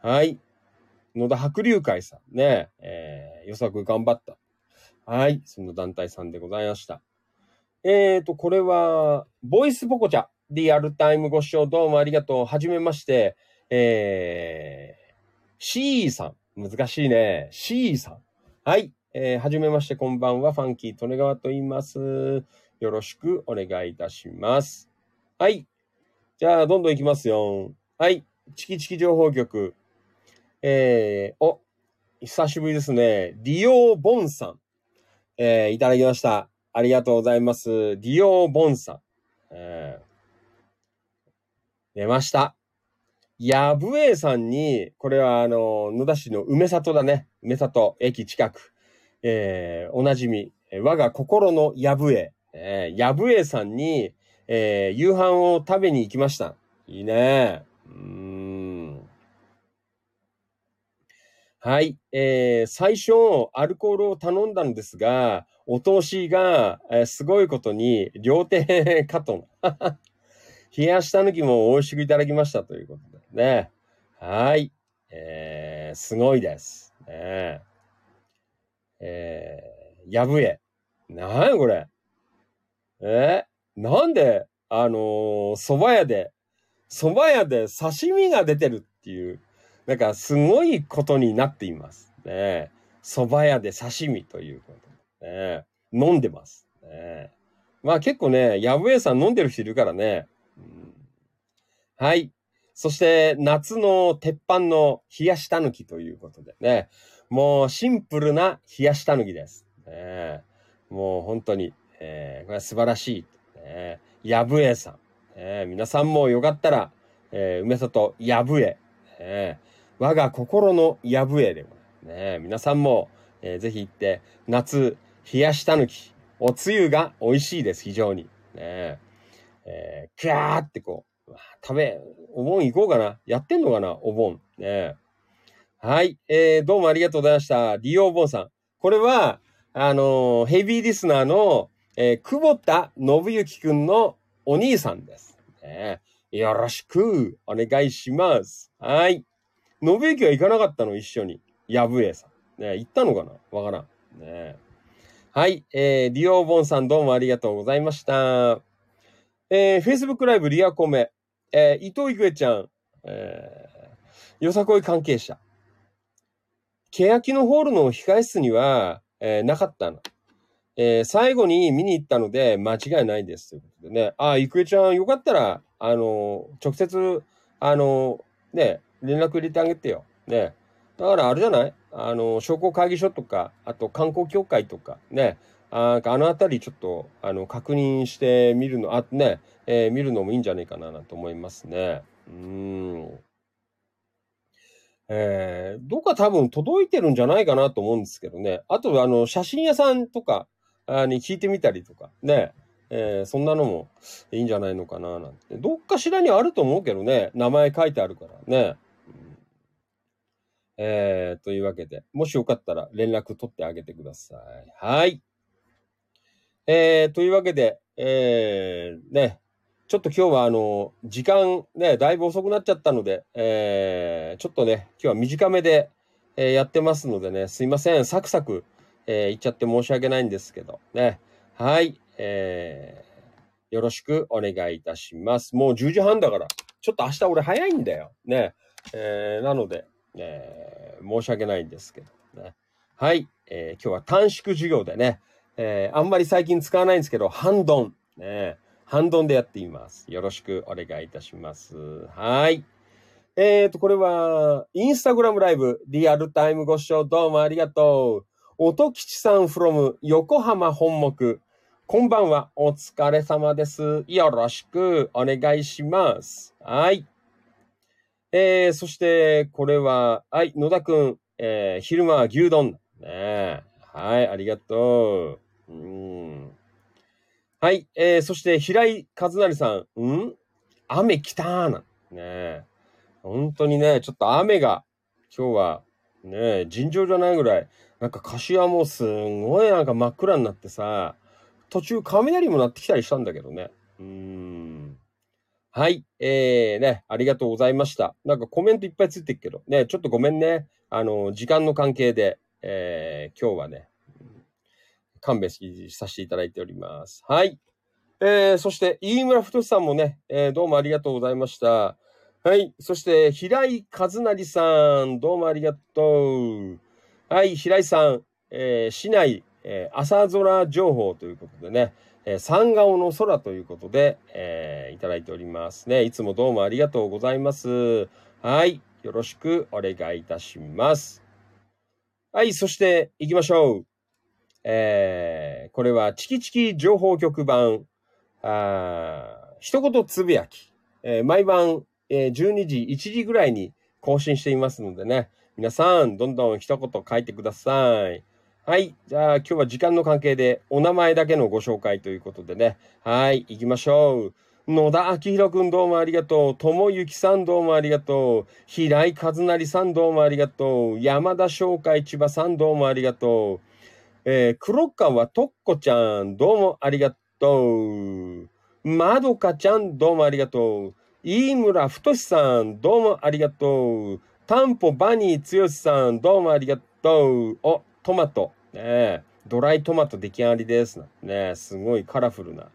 はい。野田白龍会さんね。えー、予測頑張った。はい。その団体さんでございました。えーと、これは、ボイスポコチャ。リアルタイムご視聴どうもありがとう。はじめまして。えー、シーさん。難しいね。シーさん。はい。えー、はじめまして、こんばんは。ファンキー・トネガワと言います。よろしくお願いいたします。はい。じゃあ、どんどんいきますよ。はい。チキチキ情報局。えー、お、久しぶりですね。ディオ・ボンさん。えー、いただきました。ありがとうございます。ディオー・ボンさん。えー、出ました。ヤブエさんに、これはあの、野田市の梅里だね。梅里駅近く。えー、おなじみ、我が心のヤブエ。えー、ヤブエさんに、えー、夕飯を食べに行きました。いいね。うん。はい。えー、最初、アルコールを頼んだんですが、お通しが、えーすごいことに、両手カット。冷やした抜きも美味しくいただきましたということでね。はい。えー、すごいです。ねえー、やぶえ。なにこれ。えーなんで、あのー蕎麦屋で、蕎麦屋で刺身が出てるっていう、なんかすごいことになっています。ね蕎麦屋で刺身ということで、ね、飲んでます。ね、まあ結構ね、やぶえさん飲んでる人いるからね。うんはい。そして、夏の鉄板の冷やしたぬきということでね。もうシンプルな冷やしたぬきです。ね、もう本当に、えーこれは素晴らしい。ね、やぶえさん。ね、皆さんもよかったら、えー梅里やぶえ。我が心のやぶえでも、ね、皆さんも、えーぜひ行って、夏、冷やしたぬき、おつゆが美味しいです、非常に。ねえー、キャーってこう、食べ、お盆行こうかな。やってんのかな、お盆。ねはい、えー、どうもありがとうございました。リオーボンさん。これは、あのーヘビーリスナーの、えー久保田信之くんのお兄さんです。ねよろしくお願いします。はい。信之は行かなかったの一緒に。やぶえさん。ね行ったのかな？わからん。ねはい。えー、リオーボンさんどうもありがとうございました。えー、Facebook ライブリアコメ。えー、伊藤郁恵ちゃん。えー、よさこい関係者。欅のホールの控え室には、えーなかったの。えー最後に見に行ったので間違いないです。ということでね。あ、郁恵ちゃんよかったら、あの、直接、あの、ね、連絡入れてあげてよ。ね。だからあれじゃない？あの、商工会議所とか、あと観光協会とか、ね。ああのあたりちょっと、あの、確認してみるの、あ、ね、えー見るのもいいんじゃないかな、なんて思いますね。うん。えー、どっか多分届いてるんじゃないかなと思うんですけどね。あと、あの、写真屋さんとかに聞いてみたりとか、ね。えーそんなのもいいんじゃないのかな、なんて。どっかしらにあると思うけどね。名前書いてあるからね。えー、というわけで、もしよかったら連絡取ってあげてください。はい。えー、というわけで、えー、ね、ちょっと今日はあの、時間ね、だいぶ遅くなっちゃったので、えー、ちょっとね、今日は短めで、えーやってますのでね、すいません、サクサク、えー、言っちゃって申し訳ないんですけど、ね。はい、えー、よろしくお願いいたします。もう10時半だから、ちょっと明日俺早いんだよ。ね。えー、なので、えー申し訳ないんですけど、ね。はい、えー今日は短縮授業でね、えーあんまり最近使わないんですけど、ハンドン。ね。ハンドンでやっています。よろしくお願いいたします。はい。えーと、これは、インスタグラムライブ、リアルタイムご視聴どうもありがとう。音吉さん from 横浜本木。こんばんは。お疲れ様です。よろしくお願いします。はい。えー、そして、これは、はい、野田くん、えー、昼間は牛丼。ねはい、ありがとう。うん。はい、えー、そして、平井和成さん、ん？雨来たーな。ね本当にね、ちょっと雨が、今日は、ね尋常じゃないぐらい、なんか柏もすんごいなんか真っ暗になってさ、途中雷も鳴ってきたりしたんだけどね。うん。はい。えー、ね、ありがとうございました。なんかコメントいっぱいついてるけど、ね、ちょっとごめんね。あの、時間の関係で、えー、今日はね、勘弁させていただいております。はい。えー、そして、飯村太さんもね、えー、どうもありがとうございました。はい。そして、平井和成さん、どうもありがとう。はい、平井さん、えー、市内、えー朝空情報ということでね、えー三顔の空ということで、えーいただいておりますね。いつもどうもありがとうございます。はい。よろしくお願いいたします。はい。そして、行きましょう。えー、これは、チキチキ情報局版、あ一言つぶやき。えー毎晩、えー12時、1時ぐらいに更新していますのでね。皆さん、どんどん一言書いてください。はい。じゃあ、今日は時間の関係で、お名前だけのご紹介ということでね。はい。行きましょう。野田明宏くんどうもありがとう。友幸さんどうもありがとう。平井和成さんどうもありがとう。山田翔海千葉さんどうもありがとう。えー黒川とっこちゃんどうもありがとう。まどかちゃんどうもありがとう。飯村太さんどうもありがとう。タンポバニー剛さんどうもありがとう。お、トマト。ねドライトマト出来上がりです。ねすごいカラフルな、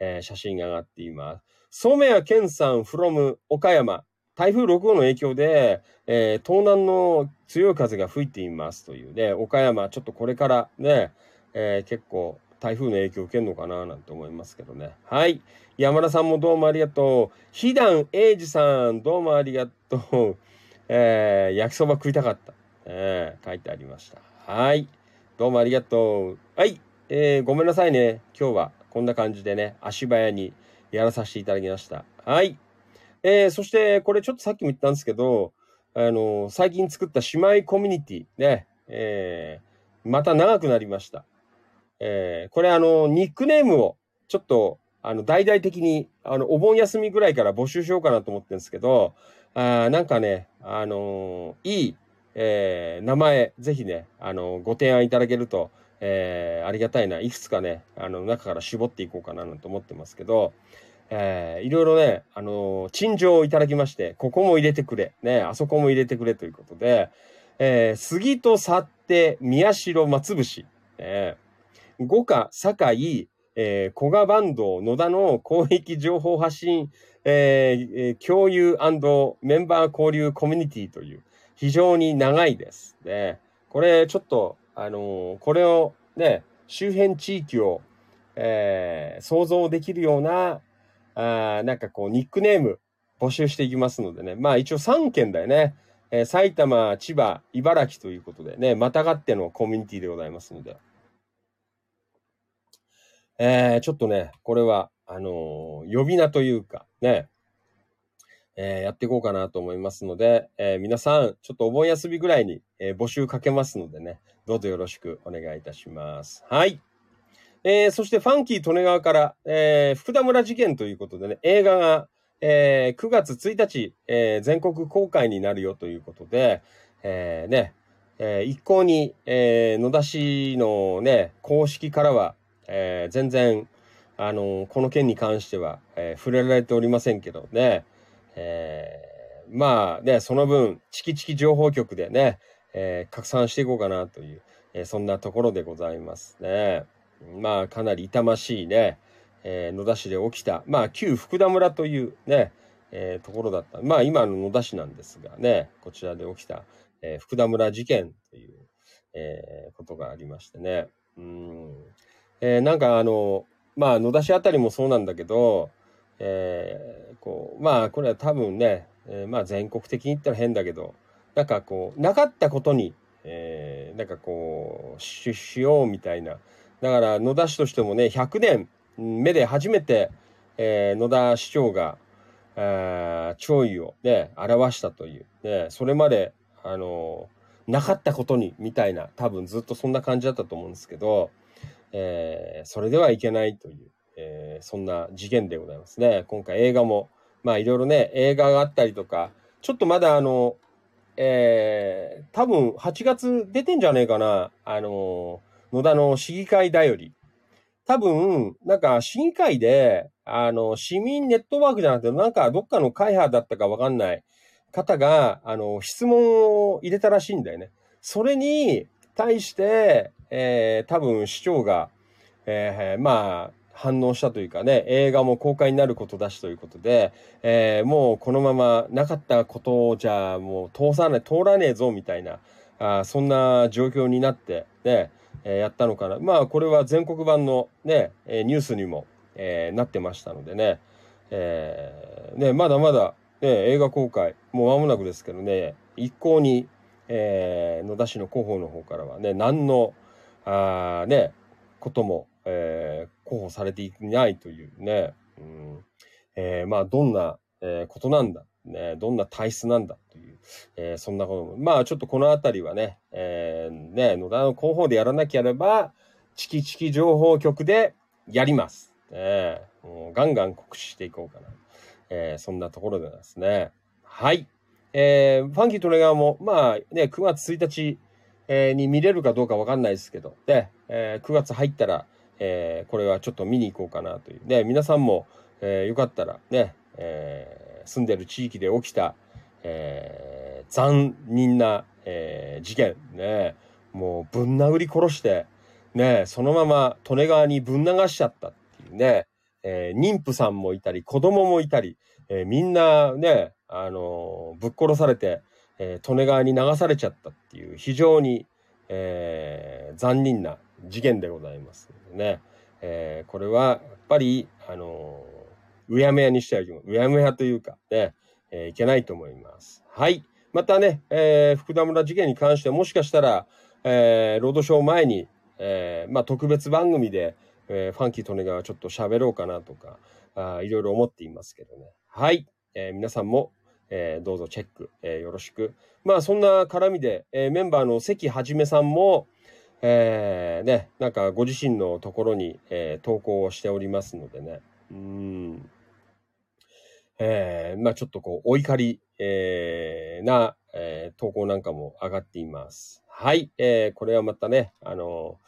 えー写真が上がっています。染谷健さん from 岡山。台風6号の影響で、えー東南の強い風が吹いていますというね、岡山、ちょっとこれからね、えー結構台風の影響を受けるのかななんて思いますけどね。はい。山田さんもどうもありがとう。ひだんえいじさん、どうもありがとう。えー焼きそば食いたかった。えー書いてありました。はい。どうもありがとう。はい。えーごめんなさいね。今日はこんな感じでね、足早にやらさせていただきました。はい。えーそして、これちょっとさっきも言ったんですけど、あの最近作った姉妹コミュニティね、えーまた長くなりました。えーこれあの、ニックネームをちょっと、あの、大々的に、あの、お盆休みぐらいから募集しようかなと思ってるんですけど、あなんかね、あのーいい、えー名前、ぜひね、あのご提案いただけると、えーありがたいな。いくつかね、あの、中から絞っていこうかななんて思ってますけど、えーいろいろね、あの陳情をいただきまして、ここも入れてくれ、ね、あそこも入れてくれということで、えー杉と去って、宮代松伏、えー五花堺、えー、古賀バンド、野田の広域情報発信、えー共有メンバー交流コミュニティという、非常に長いです。で、これちょっと、あのーこれをね、周辺地域を、えー想像できるような、あなんかこう、ニックネーム募集していきますのでね。まあ一応3県だよね。えー埼玉、千葉、茨城ということでね、またがってのコミュニティでございますので。えーちょっとね、これは、あのー呼び名というか、ね、えーやっていこうかなと思いますので、えー皆さん、ちょっとお盆休みぐらいに、えー募集かけますのでね、どうぞよろしくお願いいたします。はい。えーそして、ファンキー利根川から、えー福田村事件ということでね、映画が、えー9月1日、えー全国公開になるよということで、えーね、えー一向に、えー野田市のね、公式からは、えー全然、あのこの件に関しては、えー触れられておりませんけどね、えーまあね、その分、チキチキ情報局でね、えー拡散していこうかなという、えーそんなところでございますね。まあ、かなり痛ましいね、え野田市で起きた、まあ、旧福田村というね、えところだった。まあ、今の野田市なんですがね、こちらで起きた、え福田村事件という、えことがありましてね。うん。えなんかあの、まあ、野田市あたりもそうなんだけど、えーこう、まあ、これは多分ね、えーまあ、全国的に言ったら変だけど、なんかこう、なかったことに、えーなんかこう、し、しようみたいな。だから、野田市としてもね、100年目で初めて、えー野田市長が、あ弔意をね、表したという。ね、それまで、あのなかったことに、みたいな、多分ずっとそんな感じだったと思うんですけど、えーそれではいけないという、えーそんな事件でございますね。今回映画も、まあいろいろね、映画があったりとか、ちょっとまだあの、えー多分8月出てんじゃねえかな、あの、野田の市議会だより。多分、なんか市議会で、あの、市民ネットワークじゃなくて、なんかどっかの会派だったかわかんない方が、あの、質問を入れたらしいんだよね。それに対して、えー多分市長が、えーまあ、反応したというかね、映画も公開になることだしということで、えーもうこのままなかったことをじゃあもう通さない、通らねえぞみたいな、あそんな状況になって、ね、えーやったのかな。まあ、これは全国版のね、えニュースにも、えーなってましたのでね、えね、まだまだ、ね、映画公開、もう間もなくですけどね、一向に、えー野田市の広報の方からはね、何の、あね、ことも、えー広報されていないというね、うんえーまあ、どんな、えーことなんだ、ね、どんな体質なんだという、えーそんなことも、まあ、ちょっとこのあたりはね、えーね、野田の広報でやらなければ、チキチキ情報局でやります。ね、もうガンガン告知していこうかな。えーそんなところでですね。はい。えーファンキートレガーも、まあね、9月1日、えーに見れるかどうかわかんないですけど、で、えー9月入ったら、えーこれはちょっと見に行こうかなという。で、皆さんも、えーよかったらね、えー住んでる地域で起きた、えー残忍な、えー事件、ね、もうぶん殴り殺して、ね、そのまま利根川にぶん流しちゃったっていうね、えー妊婦さんもいたり、子供もいたり、えーみんなね、あのーぶっ殺されて、えー利根川に流されちゃったっていう、非常に、えー残忍な事件でございますね。えーこれは、やっぱり、あのーうやむやにしてはいけない。うやむやというか、ね、えーいけないと思います。はい。またね、えー福田村事件に関してもしかしたら、えーロードショー前に、えーまあ、特別番組で、えーファンキートネガはちょっと喋ろうかなとか、あいろいろ思っていますけどね。はい。えー皆さんも、えーどうぞチェック、えーよろしく。まあ、そんな絡みで、えーメンバーの関はじめさんも、えーね、なんかご自身のところに、えー投稿をしておりますのでね。うん。えーまあちょっとこう、お怒り、えーな、えー投稿なんかも上がっています。はい。えーこれはまたね、あの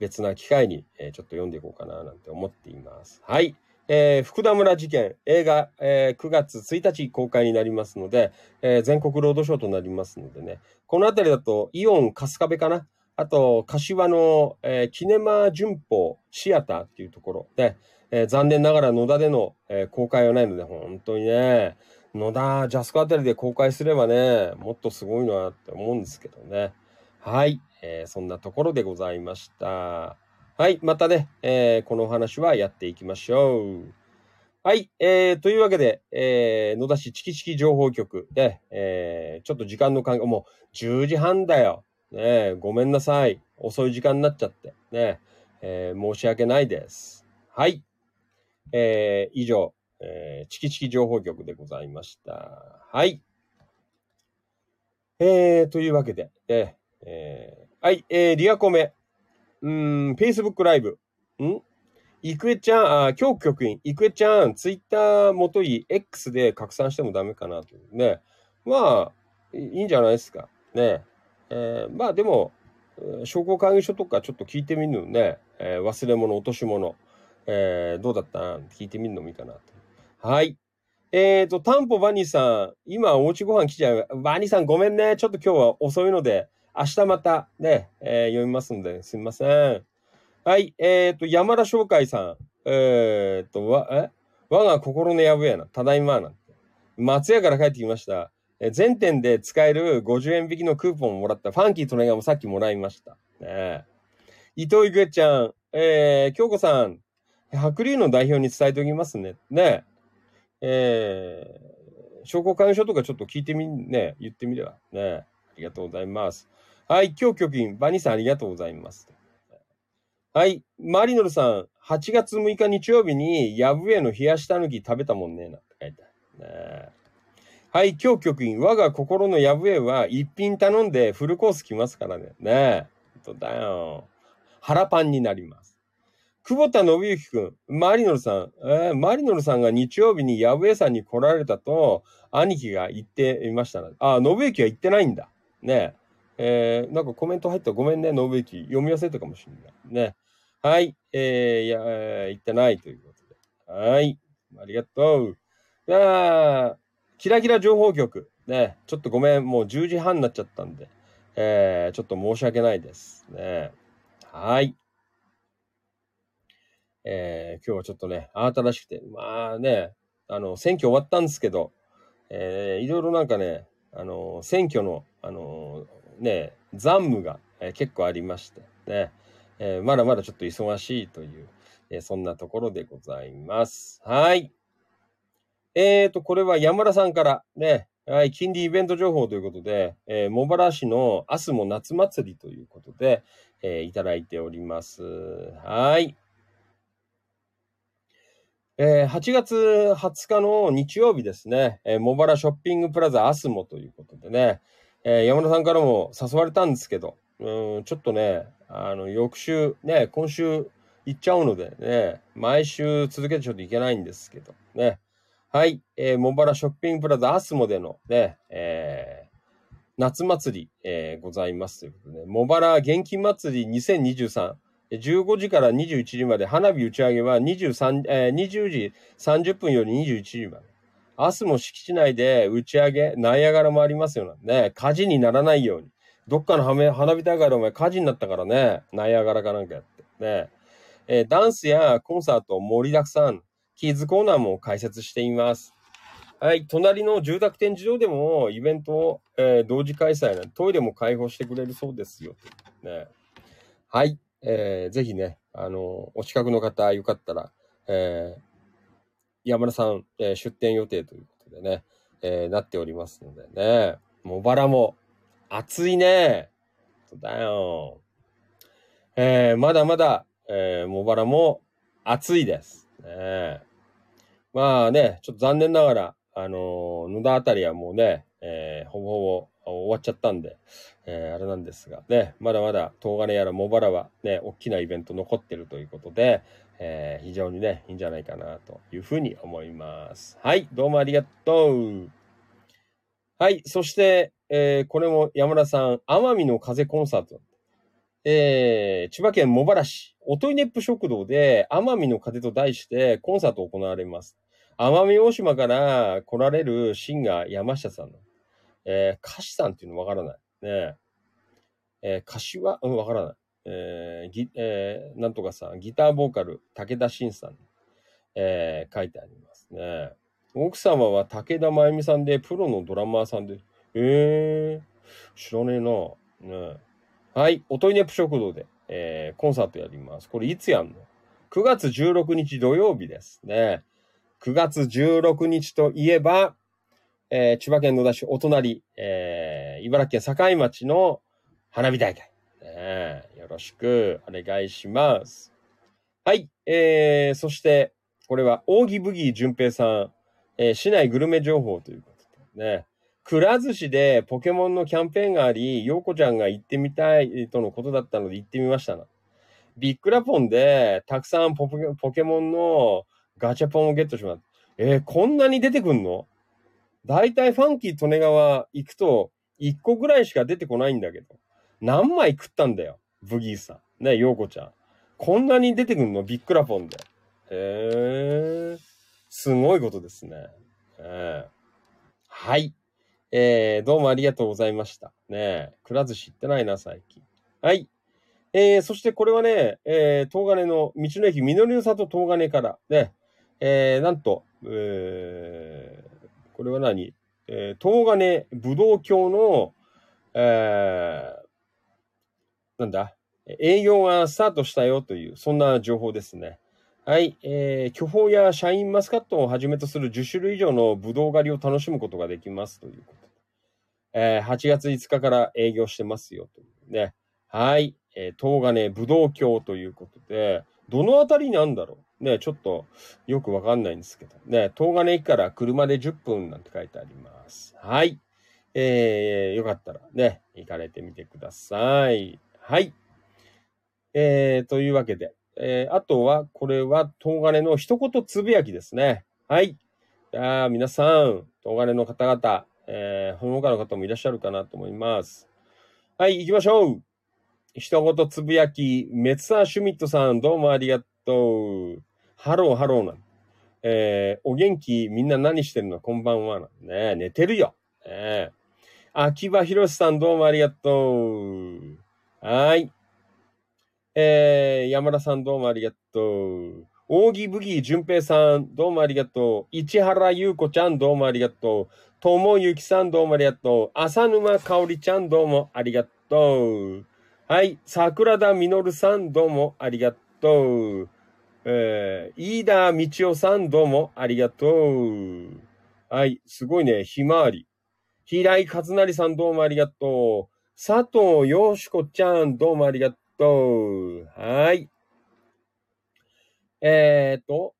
別な機会に、えーちょっと読んでいこうかななんて思っています。はい。えー福田村事件、映画、えー9月1日公開になりますので、えー全国ロードショーとなりますのでね、このあたりだと、イオン春日部かなあと、柏の、えーキネマ旬報シアターっていうところで、えー残念ながら野田での、えー公開はないので、本当にね、野田、ジャスコあたりで公開すればね、もっとすごいなって思うんですけどね。はい。えーそんなところでございました。はい。またね、えーこのお話はやっていきましょう。はい。えー、というわけで、えー、野田市チキチキ情報局で、えー、ちょっと時間の関係、もう10時半だよ。ねごめんなさい。遅い時間になっちゃって。ねえー申し訳ないです。はい。えー、以上、えー、チキチキ情報局でございました。はい。えー、というわけで、えーえーはい、えー、リアコメ。うーん、Facebook ライブ。ん？イクエちゃん、あ、教局員、イクエちゃん、ツイッターもとい X で拡散してもダメかなというね。まあ、いいんじゃないですか。ね。えーまあでも、商工会議所とかちょっと聞いてみるのね。えー忘れ物、落とし物。えーどうだった？聞いてみるのもいいかな。はい。えっ、と、タンポバニーさん、今おうちご飯来ちゃう。バニーさんごめんね。ちょっと今日は遅いので、明日またね、えー読みますので、すみません。はい。えっ、と、山田商会さん。えっ、と、わ、え？我が心のやぶやな。ただいまな。松屋から帰ってきました。え全店で使える50円引きのクーポンをもらったファンキートネガもさっきもらいました。ね伊藤郁恵ちゃん、えー、京子さん、白龍の代表に伝えておきますね。ねえ。えー、商工会議所とかちょっと聞いてみ、ね、言ってみれば。ねありがとうございます。はい、今日局員、バニーさんありがとうございます。はい、マリノルさん、8月6日日曜日に、ヤブエの冷やしたぬき食べたもんねえなって書いてある。ねはい、今日局員、我が心のヤブエは一品頼んでフルコース来ますからね。ねえ。本当だよ。腹パンになります。久保田信之くん、マリノルさん、えーマリノルさんが日曜日にヤブエさんに来られたと、兄貴が言っていましたな。あ、信之は言ってないんだ。ねえ。えーなんかコメント入ったごめんね、信之。読み忘れたかもしれない。ね。はい。えー、いや、言ってないということで。はい。ありがとう。じゃあ、キラキラ情報局。ね。ちょっとごめん、もう10時半になっちゃったんで。えー、ちょっと申し訳ないですね。はい。えー、今日はちょっとね、慌ただしくて、まあね、あの、選挙終わったんですけど、えー、いろいろなんかね、あの、選挙の、あの、ね、残務が、えー結構ありまして、ね、えーまだまだちょっと忙しいという、えーそんなところでございます。はい。えーと、これは山田さんから、ね、はい、近隣イベント情報ということで、えー茂原市の明日も夏祭りということで、えーいただいております。はい。えー8月20日の日曜日ですね、えー茂原ショッピングプラザアスモということでね、えー山田さんからも誘われたんですけど、うん、ちょっとね、あの、翌週、ね、今週行っちゃうのでね、毎週続けてちょっといけないんですけど、ね。はい、えー、茂原ショッピングプラザアスモでのね、えー夏祭り、えーございますということで、茂原元気祭り2023、15時から21時まで、花火打ち上げは23、えー20時30分より21時まで。明日も敷地内で打ち上げ、ナイアガラもありますよね。火事にならないように。どっかの花火大会でお前火事になったからね。ナイアガラかなんかやって。ね。えーダンスやコンサート盛りだくさん。キッズコーナーも開設しています。はい。隣の住宅展示場でもイベントを、えー同時開催なトイレも開放してくれるそうですよ。ね。はい。えーぜひね、あのお近くの方よかったら、えー山田さん、えー出店予定ということでね、えーなっておりますのでね、茂原も暑いね。そうだよ。えーまだまだ、えー茂原も暑いです。ね、まあね、ちょっと残念ながら、あのー野田あたりはもうね、えーほぼほぼ終わっちゃったんで、えーあれなんですが、ね、まだまだ東金やら茂原はね、大きなイベント残ってるということで、えー非常にね、いいんじゃないかなというふうに思います。はい、どうもありがとう。はい、そして、えーこれも山田さん、奄美の風コンサート。えー千葉県茂原市、おといねっぷ食堂で、奄美の風と題してコンサートを行われます。奄美大島から来られるシンガー山下さんの、えー歌詞さんっていうのわからない。ねえー歌詞は、うん、わからない。えーギえーなんとかさん、ギターボーカル、武田真さん、えー書いてありますね。奥様は武田真由美さんで、プロのドラマーさんで、えー、知らねえな。ねはい、おといねぷ食堂で、えーコンサートやります。これいつやんの ?9 月16日土曜日ですね。9月16日といえば、えー千葉県野田市お隣、えー茨城県境町の花火大会。ねえよろしくお願いします。はい。えー、そして、これは、扇ブギー淳平さん、えー市内グルメ情報ということでね。くら寿司でポケモンのキャンペーンがあり、ようこちゃんが行ってみたいとのことだったので行ってみましたな。ビックラポンでたくさんポケモンのガチャポンをゲットします。えーこんなに出てくんの？だいたいファンキー利根川行くと1個ぐらいしか出てこないんだけど。何枚食ったんだよ。ブギーさん。ね、ヨーコちゃん。こんなに出てくんの？ビックラポンで。へえ。すごいことですね。ええはい。えー、どうもありがとうございました。ねえ、くら寿司行ってないな、最近。はい。えー、そしてこれはね、えー、東金の道の駅、実りの里東金から、ね、えー、なんと、えー、これは何？えー、東金武道橋の、えー、なんだ？営業がスタートしたよという、そんな情報ですね。はい。えー、巨峰やシャインマスカットをはじめとする10種類以上のブドウ狩りを楽しむことができますということで。えー、8月5日から営業してますよというね。はい。えー、東金ブドウ橋ということで、どのあたりにあるんだろうね、ちょっとよくわかんないんですけど。ね、東金駅から車で10分なんて書いてあります。はい。えー、よかったらね、行かれてみてください。はい。えー、というわけで、えー、あとは、これは、東金の一言つぶやきですね。はい。じゃあ、皆さん、東金の方々、えー、その他の方もいらっしゃるかなと思います。はい、行きましょう一言つぶやき、メッサーシュミットさん、どうもありがとう。ハロー、ハローな。えー、お元気、みんな何してるの？こんばんはな。ね寝てるよ。ね秋葉博さんどうもありがとう。はい。えー、山田さんどうもありがとう。扇ブギー淳平さんどうもありがとう。市原優子ちゃんどうもありがとう。友ゆきさんどうもありがとう。浅沼かおりちゃんどうもありがとう。はい。桜田みのるさんどうもありがとう。えー、飯田道夫さんどうもありがとう。はい。すごいね。ひまわり。平井和成さんどうもありがとう。佐藤よしこちゃんどうもありがとうと。はい。えー、と、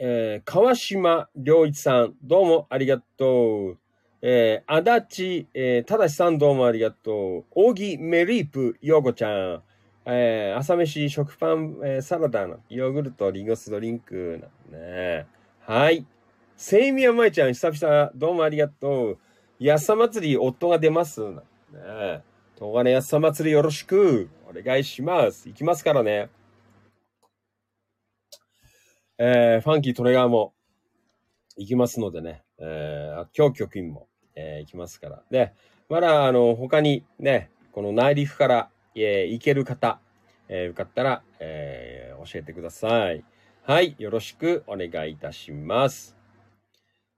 えー、川島良一さんどうもありがとう。えー、足立、えー、ただしさんどうもありがとう。扇メリープようこちゃん。えー、朝飯、食パン、えー、サラダのヨーグルト、リンゴ酢ドリンクね。はい。セイミヤマイちゃん、久々、どうもありがとう。安さ祭り、夫が出ます。なんね。東金安さ祭りよろしく。お願いします。行きますからね。えー、ファンキートレガーも行きますのでね。えー、今日局員も、えー、行きますから。で、まだ、あの、他にね、この内陸から、えー、行ける方、えー、よかったら、えー、教えてください。はい。よろしくお願いいたします。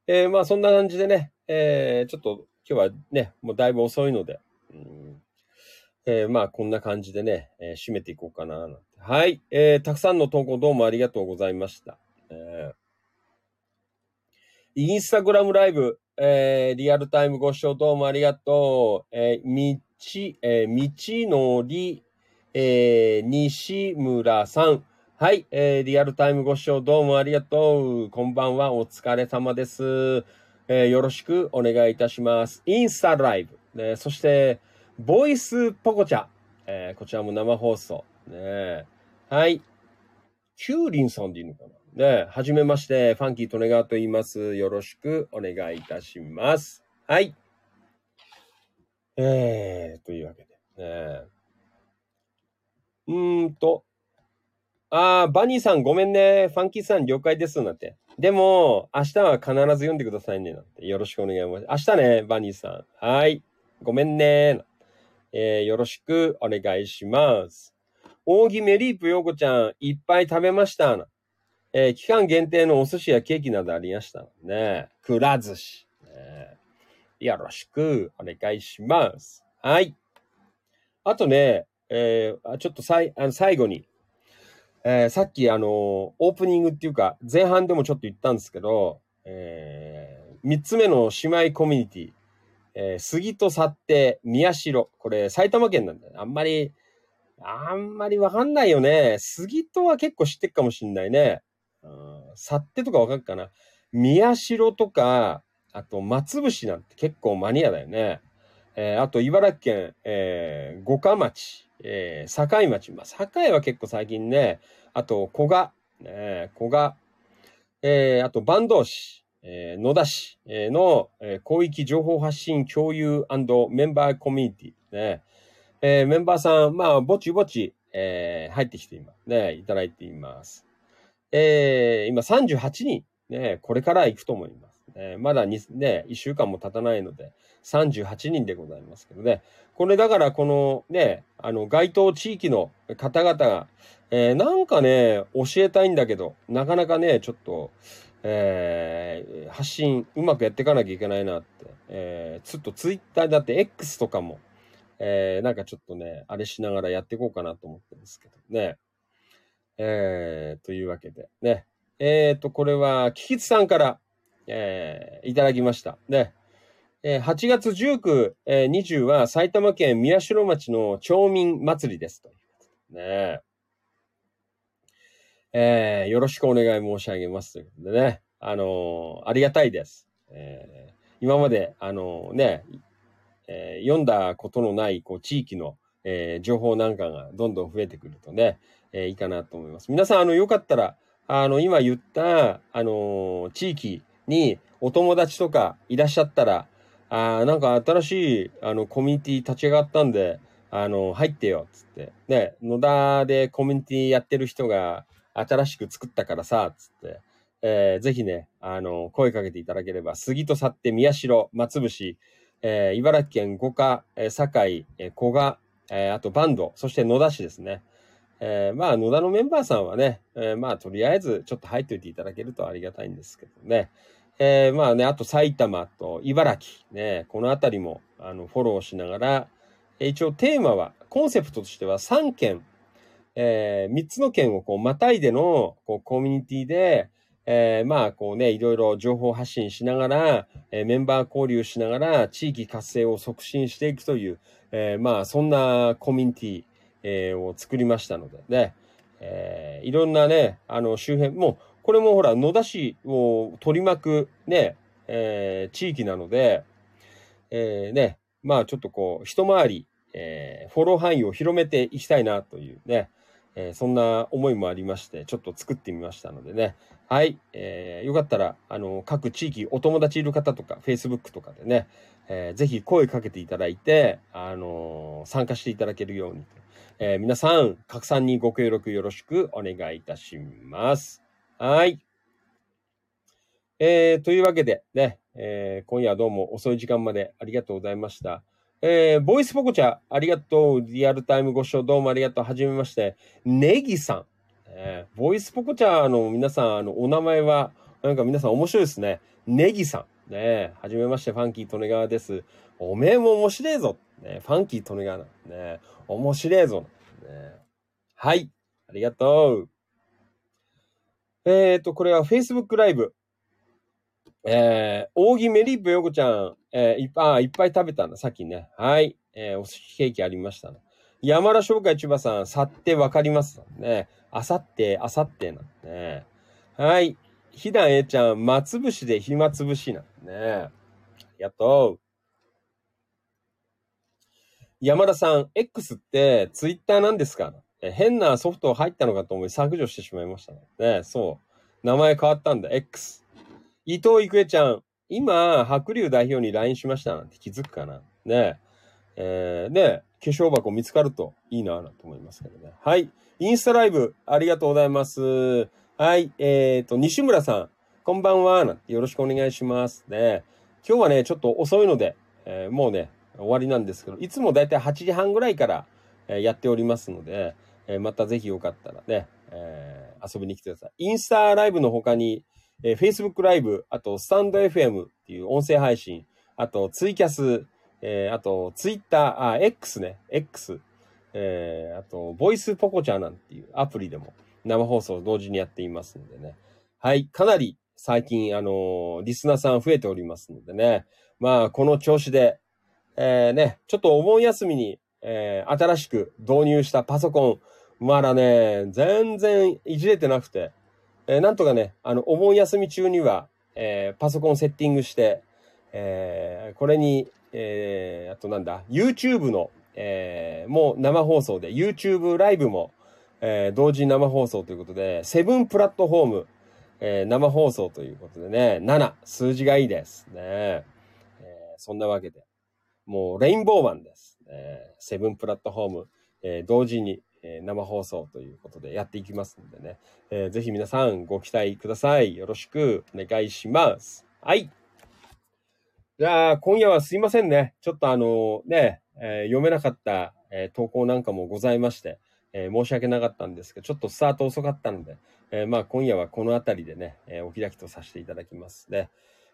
えー、まあ、そんな感じでね、えー、ちょっと今日はね、もうだいぶ遅いので、うんえー、まあ、こんな感じでね、えー締めていこうかなな。はい。えー、たくさんの投稿どうもありがとうございました。えーインスタグラムライブ、えー、リアルタイムご視聴どうもありがとう。えー、みち、えー、道のり、えー、西村さん。はい、えー、リアルタイムご視聴どうもありがとう。こんばんは、お疲れ様です。えー、よろしくお願いいたします。インスタライブ。ね、そして、ボイスポコチャ。えー、こちらも生放送。ね、はい。キュウリンさんでいいのかな？ねはじめまして、ファンキートネガーと言います。よろしくお願いいたします。はい。えー、というわけで。ね、うーんと。あー、バニーさんごめんね。ファンキーさん了解です。なんて。でも、明日は必ず読んでくださいね。なんて。よろしくお願いします。明日ね、バニーさん。はい。ごめんね。えー、よろしくお願いします。扇メリープヨーコちゃん、いっぱい食べました。えー期間限定のお寿司やケーキなどありましたね。くら寿司。ねよろしくお願いします。はい。あとね、えーちょっとさいあの最後に、えーさっきあのオープニングっていうか、前半でもちょっと言ったんですけど、えー、三つ目の姉妹コミュニティ、えー杉戸去って宮代。これ埼玉県なんだよ。あんまり、あんまりわかんないよね。杉戸は結構知ってるかもしんないね。うん去ってとかわかるかな。宮代とか、あと松伏なんて結構マニアだよね。えーあと茨城県、えー五霞町、えー境町。まあ、境は結構最近ね。あと古賀、ね、古賀、えーあと坂東市、えー野田市の、えー広域情報発信共有メンバーコミュニティ。ねえーメンバーさん、まあ、ぼちぼち、えー入ってきています。ね、いただいています。えー今38人、ね、これから行くと思います。ね、まだにね、1週間も経たないので、38人でございますけどね。これだからこのね、あの、該当地域の方々が、えーなんかね、教えたいんだけど、なかなかね、ちょっと、えー発信うまくやっていかなきゃいけないなって。えーちょっとツイッターだって X とかも、えーなんかちょっとね、あれしながらやっていこうかなと思ってるんですけどね。えーというわけで、ね。えーと、これは、キキツさんから、えーいただきました。ね。えー8月19、えー20は埼玉県宮代町の町民祭りです。というね。えーよろしくお願い申し上げます。ということでね。あのーありがたいです。えー今まで、あのーね、えー読んだことのない、こう、地域の、えー情報なんかがどんどん増えてくるとね、えーいいかなと思います。皆さん、あの、よかったら、あの、今言った、あの地域にお友達とかいらっしゃったら、あーなんか新しい、あの、コミュニティ立ち上がったんで、あの、入ってよ、つって。ね、野田でコミュニティやってる人が新しく作ったからさ、つって。えーぜひね、あの、声かけていただければ、杉と去って宮代、松伏、えー茨城県五日、えー堺、えー古賀、えーあとバンド、そして野田市ですね。えーまあ、野田のメンバーさんはね、えーまあ、とりあえずちょっと入っておいていただけるとありがたいんですけどね。えーまあね、あと埼玉と茨城、ね、このあたりも、あの、フォローしながら、一応テーマは、コンセプトとしては3県、えー、3つの県をこう、またいでの、こう、コミュニティで、えーまあ、こうね、いろいろ情報発信しながら、えーメンバー交流しながら、地域活性を促進していくという、えーまあ、そんなコミュニティ、えーを作りましたのでね、えーいろんなね、あの、周辺、もう、これもほら、野田市を取り巻くね、えー地域なので、えーね、まあちょっとこう、一回り、えーフォロー範囲を広めていきたいなというね、えーそんな思いもありまして、ちょっと作ってみましたのでね。はい。えーよかったら、あの、各地域、お友達いる方とか、Facebook とかでね、えーぜひ声かけていただいて、あのー参加していただけるように。えー皆さん、拡散にご協力よろしくお願いいたします。はい。えーというわけで、ね、えー今夜はどうも遅い時間までありがとうございました。えーボイスポコチャ、ありがとう。リアルタイムご視聴どうもありがとう。はじめまして。ネギさん。えーボイスポコチャの皆さん、あの、お名前は、なんか皆さん面白いですね。ネギさん。ねはじめまして、ファンキー・トネガーです。おめえも面白いぞ。ねファンキー・トネガーな。ね面白いぞ。ねはい。ありがとう。えっ、と、これは Facebook ライブ。えー、扇メリーブヨコちゃん、えーいっぱい、いっぱい食べたんだ、さっきね。はい。えーお寿司ケーキありましたね。山田商会千葉さん、去ってわかりますね。あさって、あさってなんね。はい。ひだんえちゃん、松節で暇つぶしなんね。ありがと。山田さん、X ってツイッターなんですか変なソフト入ったのかと思い削除してしまいましたね。ねそう。名前変わったんだ、X。伊藤郁恵ちゃん、今、白龍代表に LINE しましたなんて気づくかなねえ。えー、ね化粧箱見つかるといいなぁなと思いますけどね。はい。インスタライブ、ありがとうございます。はい。えっ、と、西村さん、こんばんは。なんてよろしくお願いします。ね今日はね、ちょっと遅いので、えーもうね、終わりなんですけど、いつもだいたい8時半ぐらいから、えーやっておりますので、えまたぜひよかったらね、え遊びに来てください。インスタライブの他に、えー Facebook ライブ、あとスタンド FM っていう音声配信、あとツイキャス、えーあとツイッター、あ、X ね、X、えーあと、ボイスポコチャなんていうアプリでも生放送同時にやっていますのでね。はい、かなり最近、あのーリスナーさん増えておりますのでね。まあ、この調子で、えーね、ちょっとお盆休みに、えー新しく導入したパソコン、まだね、全然いじれてなくて、えーなんとかね、あの、お盆休み中には、えーパソコンセッティングして、えーこれに、えーあとなんだ、YouTube の、えーもう生放送で、YouTube ライブも、えー同時生放送ということで、セブンプラットフォーム、えー生放送ということでね、7、数字がいいですね。えーそんなわけで、もうレインボーマンです。えーセブンプラットフォーム、えー同時に、えー生放送ということでやっていきますのでね、えーぜひ皆さんご期待ください。よろしくお願いします。はい。じゃあ、今夜はすいませんね。ちょっとあのね、えー読めなかった、えー投稿なんかもございまして、えー申し訳なかったんですけど、ちょっとスタート遅かったので、えーまあ今夜はこの辺りでね、えーお開きとさせていただきますね。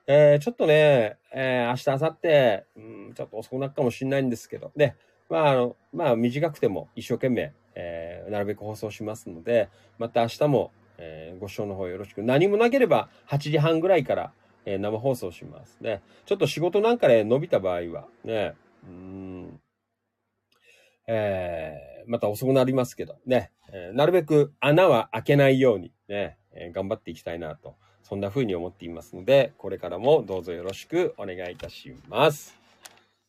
えーちょっとね、えー明日、明後日、うん、ちょっと遅くなるかもしれないんですけど、ね、まああの、まあ短くても一生懸命、えーなるべく放送しますので、また明日も、えーご視聴の方よろしく。何もなければ8時半ぐらいから、えー生放送しますね。ちょっと仕事なんかで伸びた場合は、ね、うん、えーまた遅くなりますけど、ね、えーなるべく穴は開けないように、ね、えー頑張っていきたいなと、そんな風に思っていますので、これからもどうぞよろしくお願いいたします。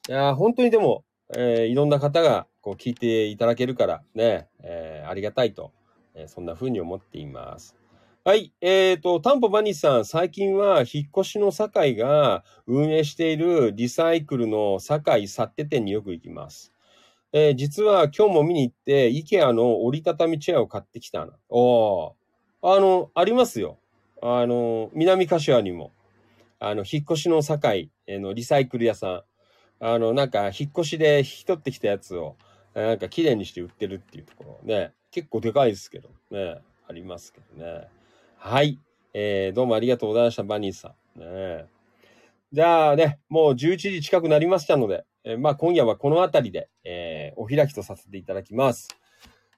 いや本当にでも、えーいろんな方がこう聞いていただけるからね、えーありがたいと、えーそんな風に思っています。はい。えっ、と、タンポバニスさん、最近は引っ越しの堺が運営しているリサイクルの堺サッテ店によく行きます。えー実は今日も見に行って、IKEA の折りたたみチェアを買ってきたな。おあの、ありますよ。あの、南柏にも。あの、引っ越しの堺のリサイクル屋さん。あの、なんか、引っ越しで引き取ってきたやつを、なんか綺麗にして売ってるっていうところね、結構でかいですけどね、ありますけどね。はい。えー、どうもありがとうございました、バニーさん。ねじゃあね、もう11時近くなりましたので、えーまあ今夜はこの辺りで、えーお開きとさせていただきます。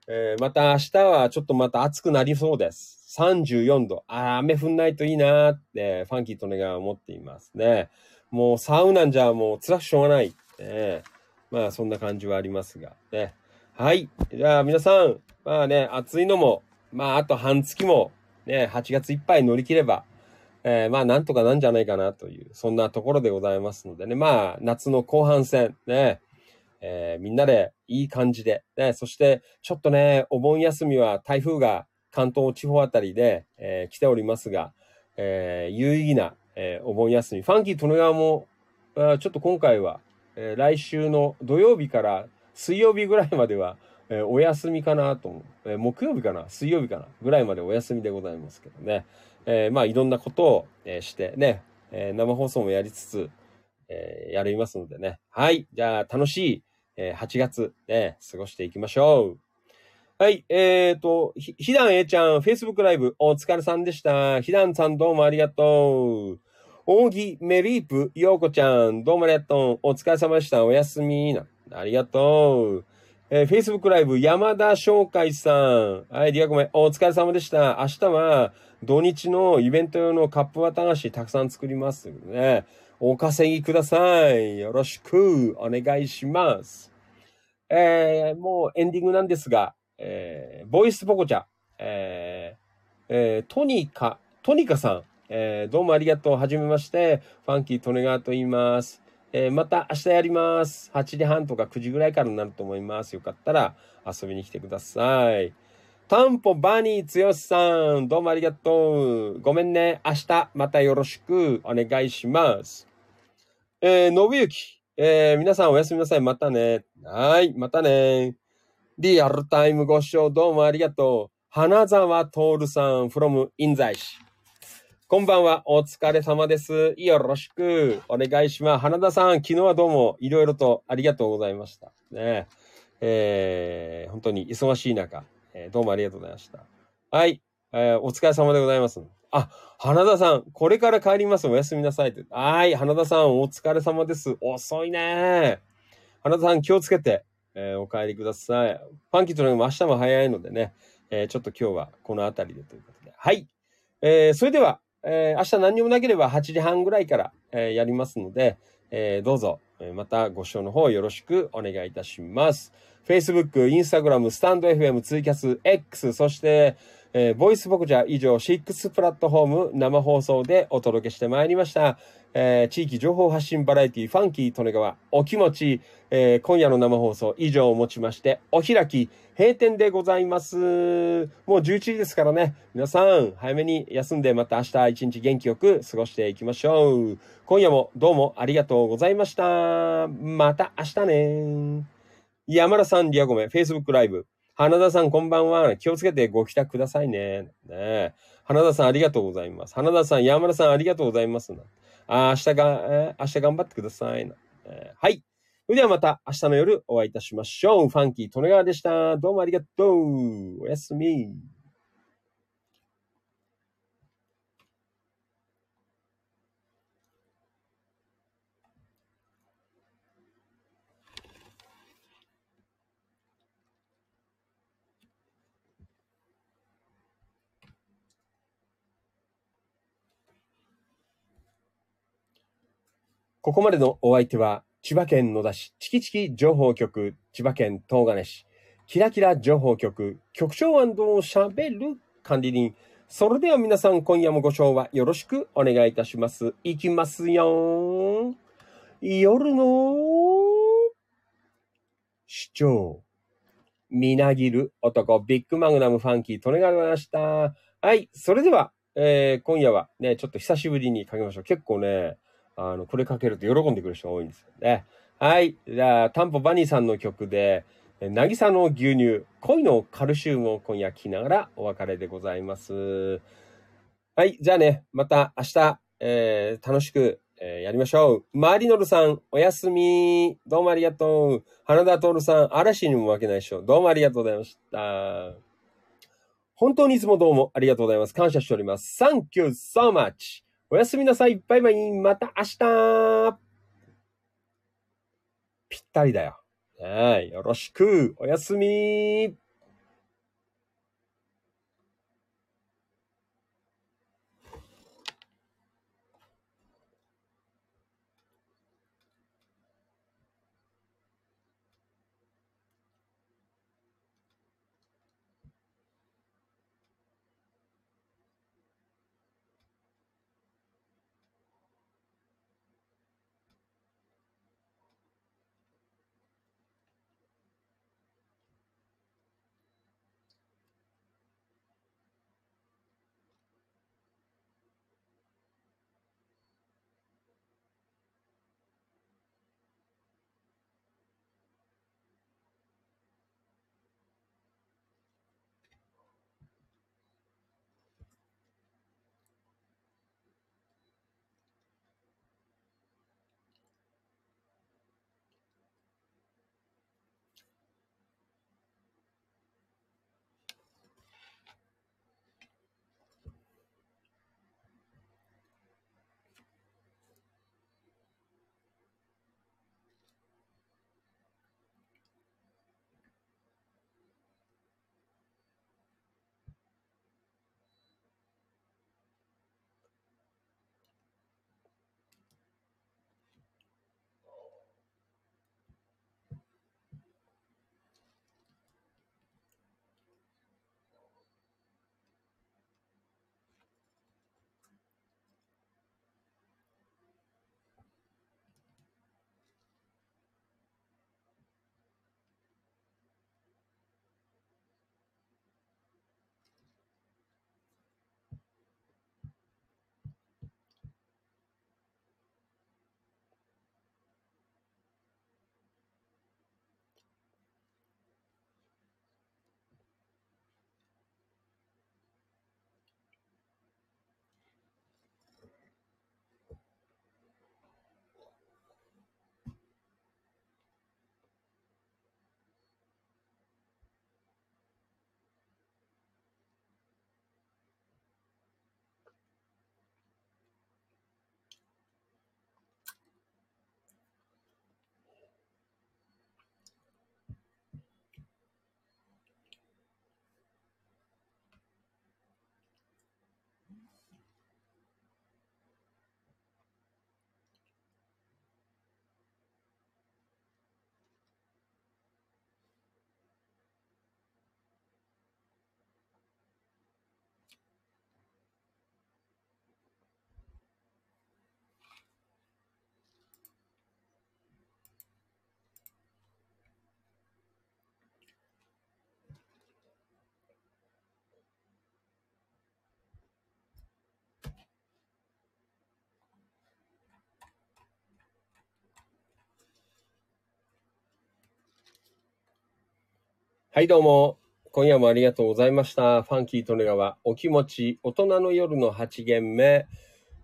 えーまた明日はちょっとまた暑くなりそうです。34度。あー雨降んないといいなーって、ファンキーとねが思っていますね。もうサウナンじゃもう辛くしょうがない。ね、まあそんな感じはありますが。ね。はい。じゃあ皆さん、まあね、暑いのも、まああと半月も、ね、8月いっぱい乗り切れば、えーまあなんとかなんじゃないかなという、そんなところでございますのでね。まあ夏の後半戦、ね、えーみんなでいい感じで、ね、そしてちょっとね、お盆休みは台風が関東地方あたりで、えー来ておりますが、えー有意義な、えお盆休み。ファンキー利根川も、ちょっと今回は、え来週の土曜日から水曜日ぐらいまでは、えお休みかなと思う。え木曜日かな？水曜日かな？ぐらいまでお休みでございますけどね。えまあいろんなことを、えしてね、え生放送もやりつつ、えやりますのでね。はい。じゃあ楽しい、え8月、ね、過ごしていきましょう。はい。えっ、と、ひ、ひだんえちゃん、Facebook ライブ、お疲れさんでした。ひだんさんどうもありがとう。大木メリープ、ようこちゃん、どうもありがとう。お疲れ様でした。おやすみな。ありがとう。えー Facebook ライブ、山田翔海さん。はい、ディアコメ、お疲れ様でした。明日は、土日のイベント用のカップ綿菓子たくさん作りますね。お稼ぎください。よろしくお願いします。えーもうエンディングなんですが、えーボイスポコチャ、えーえートニカ、トニカさん、えーどうもありがとう。はじめまして。ファンキー・トネガーと言います。えーまた明日やります。8時半とか9時ぐらいからになると思います。よかったら遊びに来てください。タンポバニーつよしさん、どうもありがとう。ごめんね。明日またよろしくお願いします。えー、のぶゆき、えー皆さんおやすみなさい。またね。はい、またね。リアルタイムご視聴どうもありがとう。花沢徹さん from 印西市。こんばんは。お疲れ様です。よろしくお願いします。花田さん、昨日はどうもいろいろとありがとうございました。ねえー本当に忙しい中、えーどうもありがとうございました。はい、えーお疲れ様でございます。あ、花田さん、これから帰ります。おやすみなさいって。はい、花田さん、お疲れ様です。遅いね。花田さん、気をつけて、えーお帰りください。ファンキーとのも明日も早いのでね、えーちょっと今日はこの辺りでということで。はい。えーそれでは、えー明日何にもなければ8時半ぐらいから、えーやりますので、えーどうぞ、えまたご視聴の方よろしくお願いいたします。Facebook、Instagram、スタンド FM、ツイキャス、X、そして、えーボイスボクチャー以上6プラットフォーム生放送でお届けしてまいりました。えー地域情報発信バラエティファンキー利根川お気持ち、えー今夜の生放送以上をもちましてお開き閉店でございます。もう11時ですからね。皆さん早めに休んでまた明日一日元気よく過ごしていきましょう。今夜もどうもありがとうございました。また明日ね。山田さん、リアゴメ、Facebook ライブ。花田さん、こんばんは。気をつけてご帰宅くださいね。ね花田さん、ありがとうございます。花田さん、山田さん、ありがとうございます。あ明日が、明日頑張ってくださいな。えーはい。それではまた明日の夜お会いいたしましょう。ファンキー・利根川でした。どうもありがとう。おやすみ。ここまでのお相手は、千葉県野田市、チキチキ情報局、千葉県東金市、キラキラ情報局、局長喋る管理人。それでは皆さん、今夜もご賞はよろしくお願いいたします。いきますよ。夜の主張。みなぎる男、ビッグマグナムファンキー、利根川でございました。はい、それでは、えー今夜はね、ちょっと久しぶりにかけましょう。結構ね、あの、これかけると喜んでくる人が多いんですよね。はい。じゃあ、タンポバニーさんの曲で、え渚の牛乳、恋のカルシウムを今夜聴きながらお別れでございます。はい。じゃあね、また明日、えー楽しく、えーやりましょう。マリノルさん、おやすみ。どうもありがとう。花田徹さん、嵐にも負けないでしょ。どうもありがとうございました。本当にいつもどうもありがとうございます。感謝しております。Thank you so much. おやすみなさい。バイバイ。また明日。ぴったりだよ。はい。よろしく。おやすみ。はい、どうも。今夜もありがとうございました。ファンキー利根川、お気持ち、大人の夜の8限目。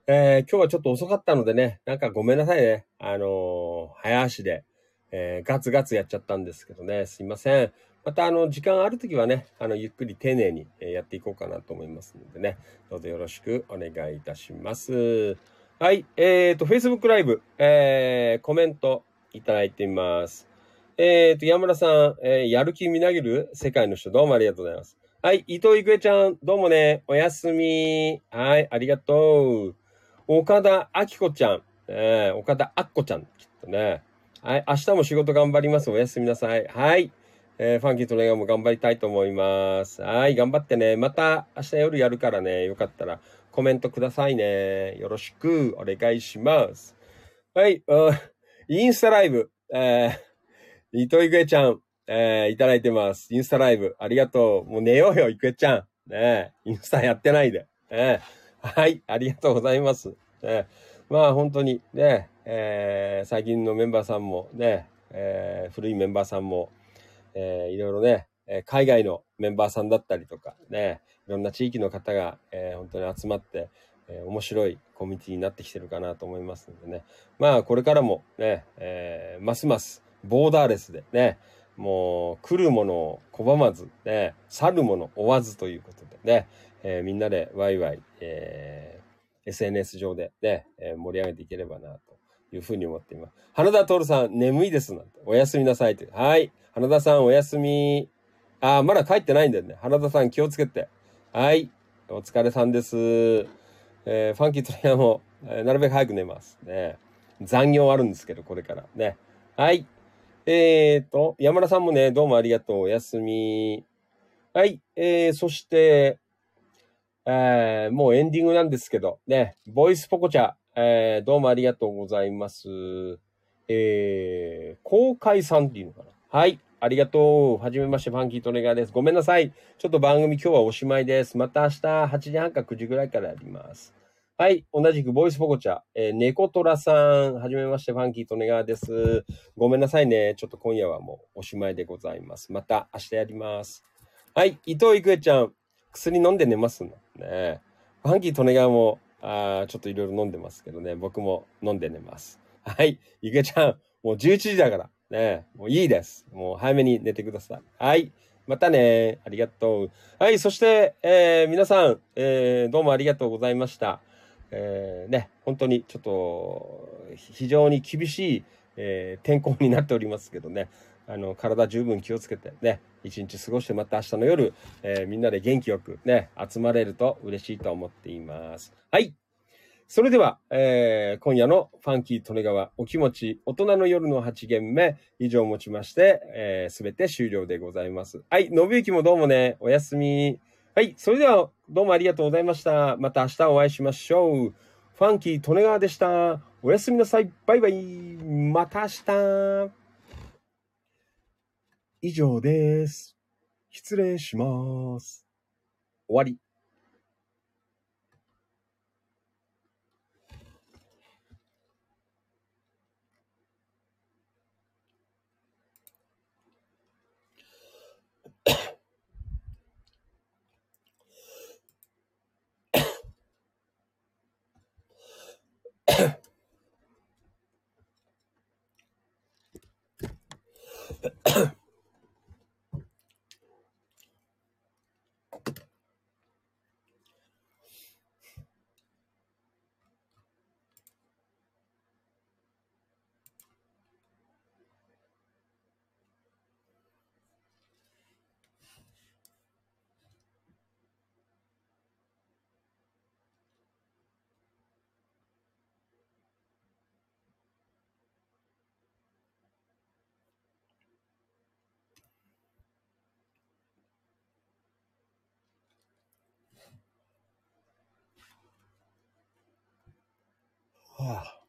えー今日はちょっと遅かったのでね、なんかごめんなさいね。あのー早足で、えーガツガツやっちゃったんですけどね、すいません。また、あの、時間あるときはね、あの、ゆっくり丁寧にやっていこうかなと思いますのでね、どうぞよろしくお願いいたします。はい、えーと、Facebook ライブ、えーコメントいただいてみます。えーと、山村さん、えーやる気みなぎる？世界の人、どうもありがとうございます。はい、伊藤郁恵ちゃん、どうもね、おやすみ。はい、ありがとう。岡田明子ちゃん、えー岡田あっこちゃん、きっとね。はい、明日も仕事頑張ります。おやすみなさい。はい。えーファンキーとレガも頑張りたいと思います。はい、頑張ってね。また明日夜やるからね、よかったらコメントくださいね。よろしくお願いします。はい、インスタライブ、えー伊藤郁恵ちゃん、えーいただいてます。インスタライブ、ありがとう。もう寝ようよ、郁恵ちゃん。ねえインスタやってないで。ねえはい、ありがとうございます。ねえまあ本当にね、えー最近のメンバーさんもね、えー古いメンバーさんも、えーいろいろね、え海外のメンバーさんだったりとかね、いろんな地域の方が、えー本当に集まって、えー面白いコミュニティになってきてるかなと思いますのでね。まあ、これからもね、えーますますボーダーレスでね、もう来るものを拒まず、ね、去るもの追わずということでね、えーみんなでワイワイ、えー SNS 上でね、えー盛り上げていければなというふうに思っています。花田徹さん、眠いですなんて。おやすみなさいという。はい。花田さん、おやすみ。あ、まだ帰ってないんだよね。花田さん、気をつけて。はい。お疲れさんです。えーファンキートレイヤーも、えーなるべく早く寝ます。ね。残業あるんですけど、これから。ね。はい。えーと、山田さんもね、どうもありがとう。おやすみ。はい。えー、そして、えー、もうエンディングなんですけど、ね、ボイスポコチャ、えー、どうもありがとうございます。えー、公開さんっていうのかな。はい。ありがとう。はじめまして、ファンキートネガーです。ごめんなさい。ちょっと番組今日はおしまいです。また明日8時半か9時ぐらいからやります。はい。同じくボイスポコチャ、えー、猫トラさん。はじめまして、ファンキートネガーです。ごめんなさいね。ちょっと今夜はもうおしまいでございます。また明日やります。はい。伊藤郁恵ちゃん。薬飲んで寝ますの？ね。ファンキートネガーも、あちょっといろいろ飲んでますけどね。僕も飲んで寝ます。はい。郁恵ちゃん。もう11時だから。ね。もういいです。もう早めに寝てください。はい。またね。ありがとう。はい。そして、えー皆さん、えーどうもありがとうございました。えーね、本当にちょっと、非常に厳しい、えー天候になっておりますけどね。あの、体十分気をつけてね、一日過ごしてまた明日の夜、えーみんなで元気よくね、集まれると嬉しいと思っています。はい。それでは、えー今夜のファンキー利根川お気持ち大人の夜の8限目以上をもちまして、えー、全て終了でございます。はい。信行もどうもね、おやすみ。はい。それでは、どうもありがとうございました。また明日お会いしましょう。ファンキー利根川でした。おやすみなさい。バイバイ。また明日。以上です。失礼します。終わり。はあ